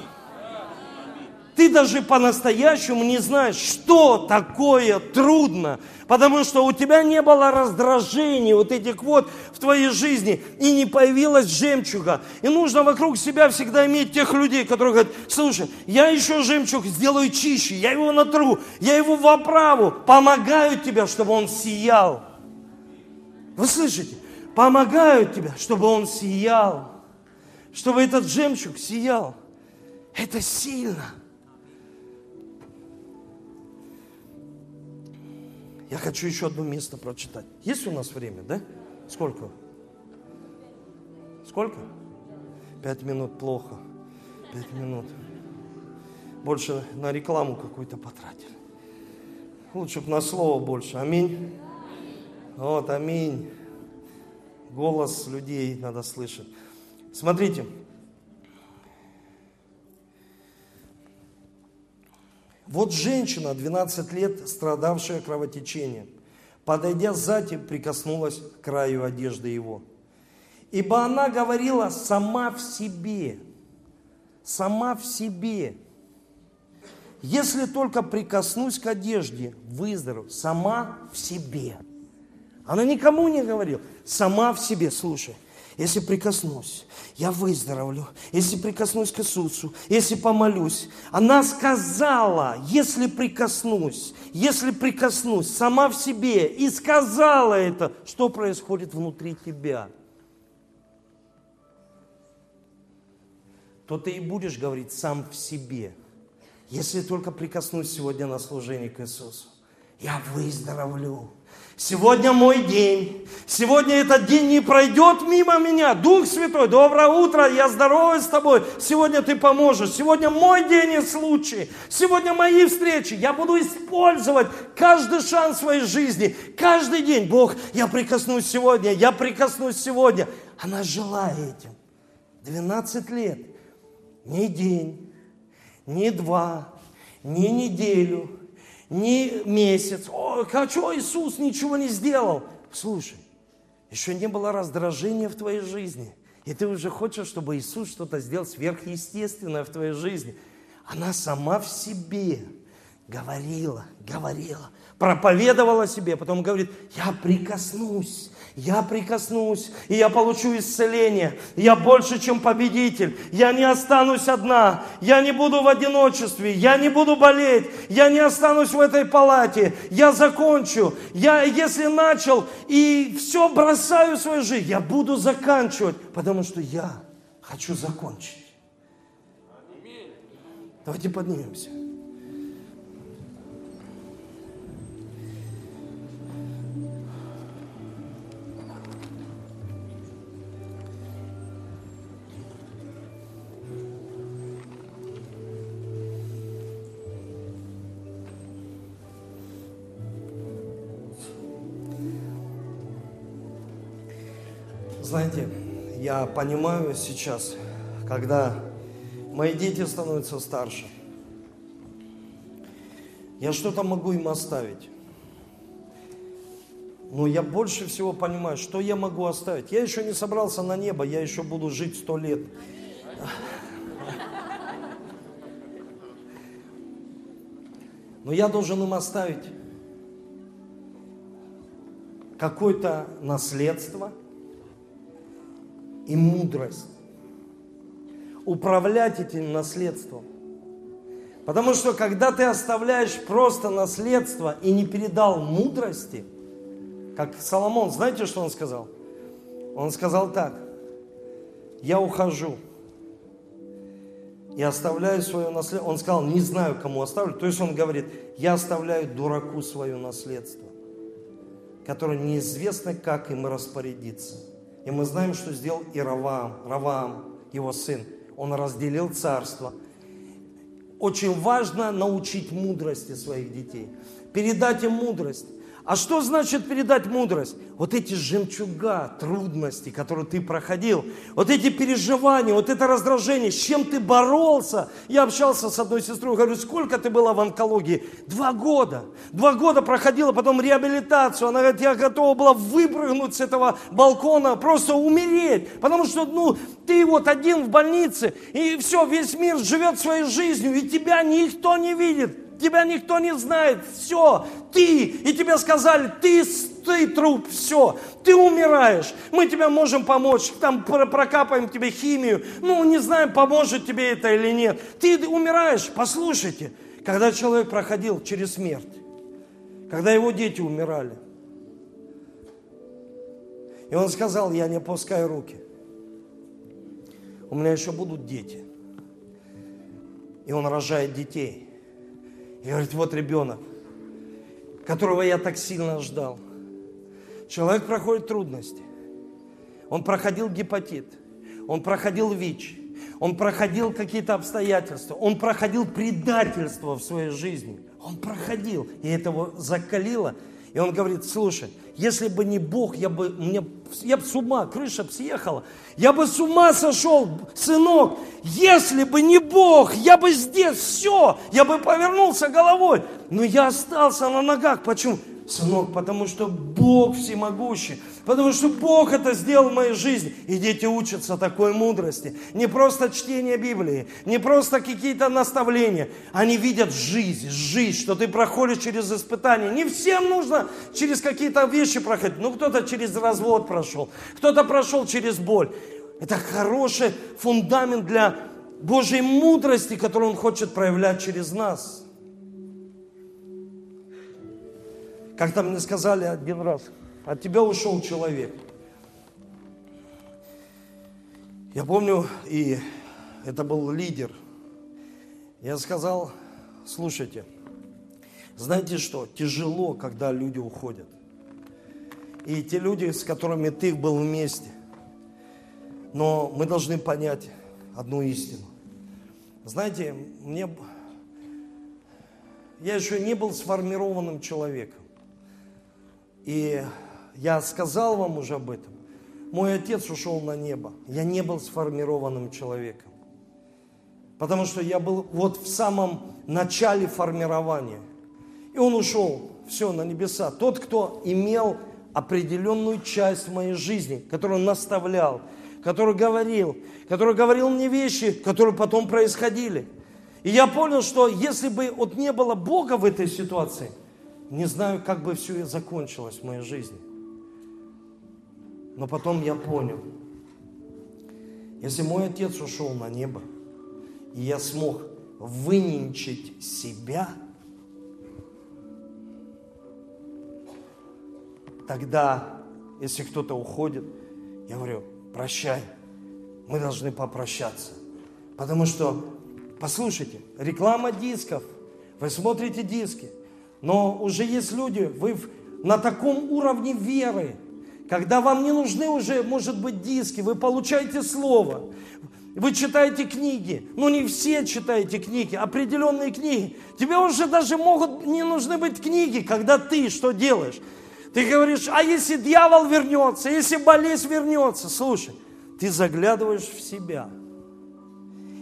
Ты даже по-настоящему не знаешь, что такое трудно, потому что у тебя не было раздражений вот этих вот в твоей жизни, и не появилась жемчуга. И нужно вокруг себя всегда иметь тех людей, которые говорят, слушай, я еще жемчуг сделаю чище, я его натру, я его в оправу, помогаю тебе, чтобы он сиял. Вы слышите? Помогают тебе, чтобы он сиял, чтобы этот жемчуг сиял. Это сильно. Я хочу еще одно место прочитать. Есть у нас время, да? Сколько? Сколько? Пять минут плохо. Пять минут. Больше на рекламу какую-то потратили. Лучше бы на слово больше. Аминь. Вот, аминь. Голос людей надо слышать. Смотрите, Вот женщина, 12 лет, страдавшая кровотечением, подойдя сзади, прикоснулась к краю одежды его. Ибо она говорила сама в себе, сама в себе. Если только прикоснусь к одежде, выздоровлю, сама в себе. Она никому не говорила, сама в себе, слушай. Если прикоснусь, я выздоровлю. Если прикоснусь к Иисусу, если помолюсь. Она сказала, если прикоснусь, если прикоснусь сама в себе и сказала это, что происходит внутри тебя. То ты и будешь говорить сам в себе. Если только прикоснусь сегодня на служение к Иисусу, я выздоровлю. Сегодня мой день. Сегодня этот день не пройдет мимо меня. Дух Святой, доброе утро, я здоровый с тобой. Сегодня ты поможешь. Сегодня мой день и случай. Сегодня мои встречи. Я буду использовать каждый шанс своей жизни. Каждый день. Бог, я прикоснусь сегодня, я прикоснусь сегодня. Она жила этим. 12 лет. Не день, не два, не неделю, не месяц. О, а что Иисус ничего не сделал? Слушай, еще не было раздражения в твоей жизни. И ты уже хочешь, чтобы Иисус что-то сделал сверхъестественное в твоей жизни. Она сама в себе говорила, говорила, проповедовала себе, потом говорит, я прикоснусь, я прикоснусь, и я получу исцеление. Я больше, чем победитель. Я не останусь одна. Я не буду в одиночестве. Я не буду болеть. Я не останусь в этой палате. Я закончу. Я, если начал и все бросаю в свою жизнь, я буду заканчивать, потому что я хочу закончить. Давайте поднимемся. Знаете, я понимаю сейчас, когда мои дети становятся старше, я что-то могу им оставить. Но я больше всего понимаю, что я могу оставить. Я еще не собрался на небо, я еще буду жить сто лет. Но я должен им оставить какое-то наследство – и мудрость. Управлять этим наследством. Потому что когда ты оставляешь просто наследство и не передал мудрости, как Соломон, знаете, что он сказал? Он сказал так, я ухожу и оставляю свое наследство. Он сказал, не знаю, кому оставлю. То есть он говорит, я оставляю дураку свое наследство. которые неизвестно, как им распорядиться. И мы знаем, что сделал и Равам, Равам, его сын. Он разделил царство. Очень важно научить мудрости своих детей. Передать им мудрость. А что значит передать мудрость? Вот эти жемчуга, трудности, которые ты проходил, вот эти переживания, вот это раздражение, с чем ты боролся. Я общался с одной сестрой, говорю, сколько ты была в онкологии? Два года. Два года проходила, потом реабилитацию. Она говорит, я готова была выпрыгнуть с этого балкона, просто умереть. Потому что, ну, ты вот один в больнице, и все, весь мир живет своей жизнью, и тебя никто не видит. Тебя никто не знает, все, ты, и тебе сказали, ты, ты труп, все, ты умираешь, мы тебе можем помочь, там прокапаем тебе химию, ну не знаем, поможет тебе это или нет. Ты умираешь, послушайте, когда человек проходил через смерть, когда его дети умирали, и он сказал, я не опускаю руки, у меня еще будут дети. И он рожает детей – и говорит, вот ребенок, которого я так сильно ждал. Человек проходит трудности. Он проходил гепатит, он проходил ВИЧ, он проходил какие-то обстоятельства, он проходил предательство в своей жизни. Он проходил, и это его закалило. И он говорит, слушай, если бы не Бог, я бы, мне, я бы с ума, крыша бы съехала. Я бы с ума сошел, сынок. Если бы не Бог, я бы здесь все, я бы повернулся головой. Но я остался на ногах. Почему? Сынок, потому что Бог всемогущий, потому что Бог это сделал в моей жизни. И дети учатся такой мудрости. Не просто чтение Библии, не просто какие-то наставления. Они видят жизнь, жизнь, что ты проходишь через испытания. Не всем нужно через какие-то вещи проходить. Ну, кто-то через развод прошел, кто-то прошел через боль. Это хороший фундамент для Божьей мудрости, которую Он хочет проявлять через нас. Как-то мне сказали один раз, от тебя ушел человек. Я помню, и это был лидер. Я сказал, слушайте, знаете что, тяжело, когда люди уходят. И те люди, с которыми ты был вместе. Но мы должны понять одну истину. Знаете, мне... Я еще не был сформированным человеком. И я сказал вам уже об этом. Мой отец ушел на небо. Я не был сформированным человеком. Потому что я был вот в самом начале формирования. И он ушел, все, на небеса. Тот, кто имел определенную часть моей жизни, которую наставлял, который говорил, который говорил мне вещи, которые потом происходили. И я понял, что если бы вот не было Бога в этой ситуации – не знаю, как бы все закончилось в моей жизни. Но потом я понял, если мой отец ушел на небо, и я смог выненчить себя, тогда, если кто-то уходит, я говорю, прощай, мы должны попрощаться. Потому что, послушайте, реклама дисков, вы смотрите диски, но уже есть люди, вы на таком уровне веры, когда вам не нужны уже, может быть, диски, вы получаете слово, вы читаете книги, ну не все читаете книги, определенные книги. Тебе уже даже могут не нужны быть книги, когда ты что делаешь? Ты говоришь, а если дьявол вернется, если болезнь вернется, слушай, ты заглядываешь в себя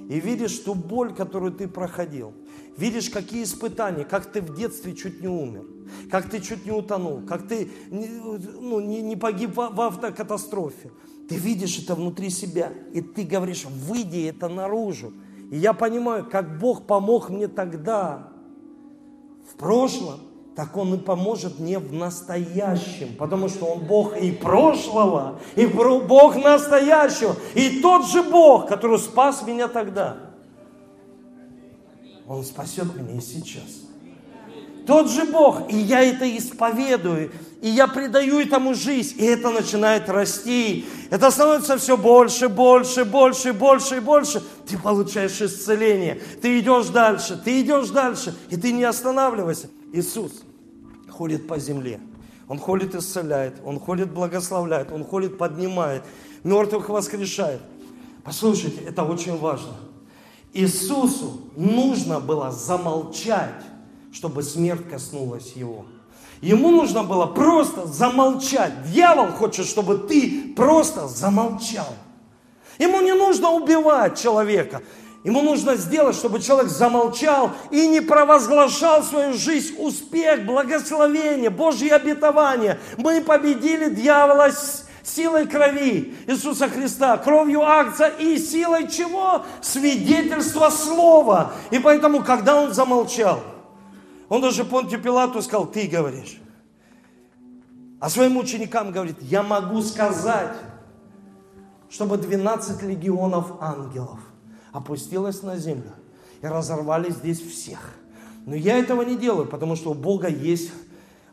и видишь ту боль, которую ты проходил – видишь, какие испытания, как ты в детстве чуть не умер, как ты чуть не утонул, как ты ну, не, не погиб в, в автокатастрофе. Ты видишь это внутри себя, и ты говоришь, выйди это наружу. И я понимаю, как Бог помог мне тогда, в прошлом, так Он и поможет мне в настоящем, потому что Он Бог и прошлого, и Бог настоящего, и тот же Бог, который спас меня тогда. Он спасет меня и сейчас. Тот же Бог, и я это исповедую, и я придаю этому жизнь, и это начинает расти. Это становится все больше, больше, больше, больше и больше. Ты получаешь исцеление, ты идешь дальше, ты идешь дальше, и ты не останавливайся. Иисус ходит по земле. Он ходит, исцеляет, Он ходит, благословляет, Он ходит, поднимает, мертвых воскрешает. Послушайте, это очень важно. Иисусу нужно было замолчать, чтобы смерть коснулась Его. Ему нужно было просто замолчать. Дьявол хочет, чтобы ты просто замолчал. Ему не нужно убивать человека. Ему нужно сделать, чтобы человек замолчал и не провозглашал свою жизнь успех, благословение, Божье обетование. Мы победили дьявола силой крови Иисуса Христа, кровью акция и силой чего? Свидетельства слова. И поэтому, когда он замолчал, он даже Понтию Пилату сказал, ты говоришь. А своим ученикам говорит, я могу сказать, чтобы 12 легионов ангелов – опустилась на землю и разорвали здесь всех. Но я этого не делаю, потому что у Бога есть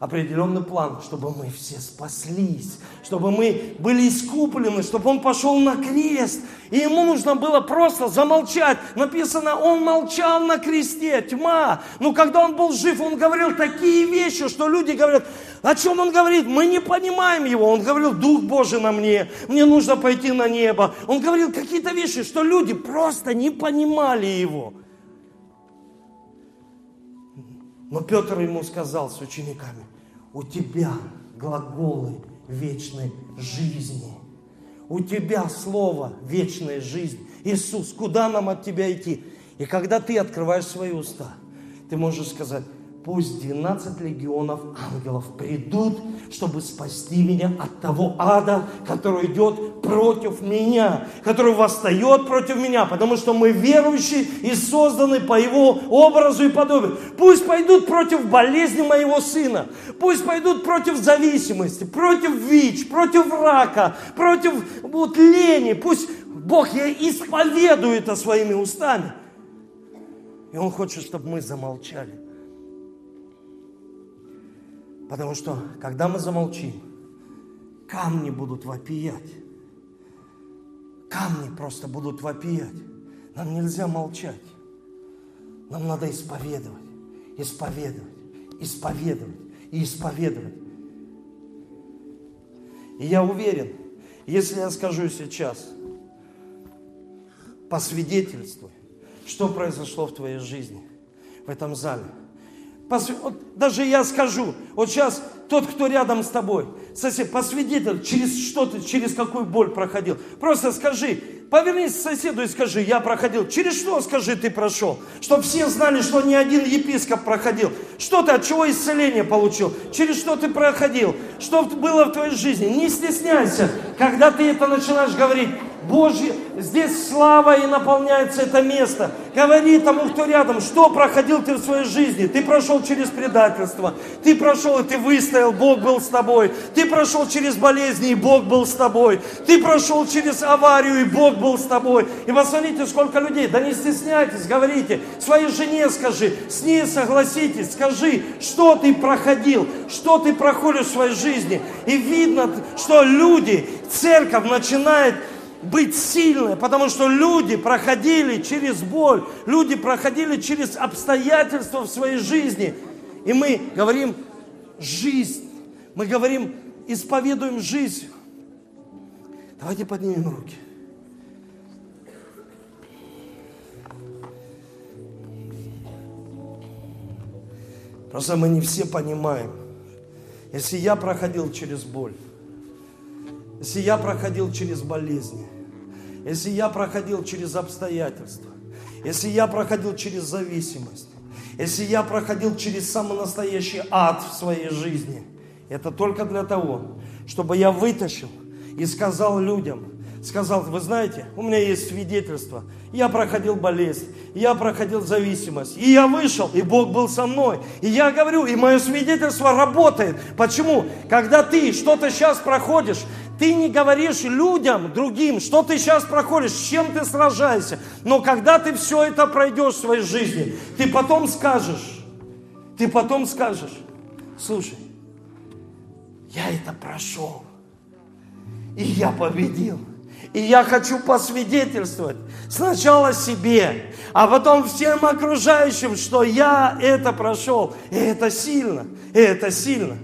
определенный план, чтобы мы все спаслись, чтобы мы были искуплены, чтобы Он пошел на крест. И Ему нужно было просто замолчать. Написано, Он молчал на кресте, тьма. Но когда Он был жив, Он говорил такие вещи, что люди говорят, о чем Он говорит? Мы не понимаем Его. Он говорил, Дух Божий на мне, мне нужно пойти на небо. Он говорил какие-то вещи, что люди просто не понимали Его. Но Петр ему сказал с учениками, у тебя глаголы вечной жизни. У тебя слово вечная жизнь. Иисус, куда нам от тебя идти? И когда ты открываешь свои уста, ты можешь сказать, пусть 12 легионов ангелов придут, чтобы спасти меня от того ада, который идет против меня, который восстает против меня, потому что мы верующие и созданы по его образу и подобию. Пусть пойдут против болезни моего сына, пусть пойдут против зависимости, против ВИЧ, против рака, против вот, лени, пусть Бог я исповедую это своими устами. И Он хочет, чтобы мы замолчали. Потому что, когда мы замолчим, камни будут вопиять. Камни просто будут вопиять. Нам нельзя молчать. Нам надо исповедовать, исповедовать, исповедовать и исповедовать. И я уверен, если я скажу сейчас, по свидетельству, что произошло в твоей жизни, в этом зале – вот даже я скажу, вот сейчас тот, кто рядом с тобой, сосед, посвидетель, через что ты, через какую боль проходил. Просто скажи, повернись к соседу и скажи, я проходил. Через что, скажи, ты прошел? Чтобы все знали, что ни один епископ проходил. Что ты, от чего исцеление получил? Через что ты проходил? Что было в твоей жизни? Не стесняйся, когда ты это начинаешь говорить. Божье, здесь слава и наполняется это место. Говори тому, кто рядом, что проходил ты в своей жизни. Ты прошел через предательство, ты прошел и ты выстоял, Бог был с тобой. Ты прошел через болезни, и Бог был с тобой. Ты прошел через аварию, и Бог был с тобой. И посмотрите, сколько людей. Да не стесняйтесь, говорите. Своей жене скажи, с ней согласитесь, скажи, что ты проходил, что ты проходишь в своей жизни. И видно, что люди, церковь начинает быть сильной, потому что люди проходили через боль, люди проходили через обстоятельства в своей жизни. И мы говорим жизнь, мы говорим, исповедуем жизнь. Давайте поднимем руки. Просто мы не все понимаем. Если я проходил через боль, если я проходил через болезни, если я проходил через обстоятельства, если я проходил через зависимость, если я проходил через самый настоящий ад в своей жизни, это только для того, чтобы я вытащил и сказал людям, сказал, вы знаете, у меня есть свидетельство, я проходил болезнь, я проходил зависимость, и я вышел, и Бог был со мной. И я говорю, и мое свидетельство работает. Почему? Когда ты что-то сейчас проходишь, ты не говоришь людям, другим, что ты сейчас проходишь, с чем ты сражаешься. Но когда ты все это пройдешь в своей жизни, ты потом скажешь, ты потом скажешь, слушай, я это прошел, и я победил. И я хочу посвидетельствовать сначала себе, а потом всем окружающим, что я это прошел. И это сильно, и это сильно.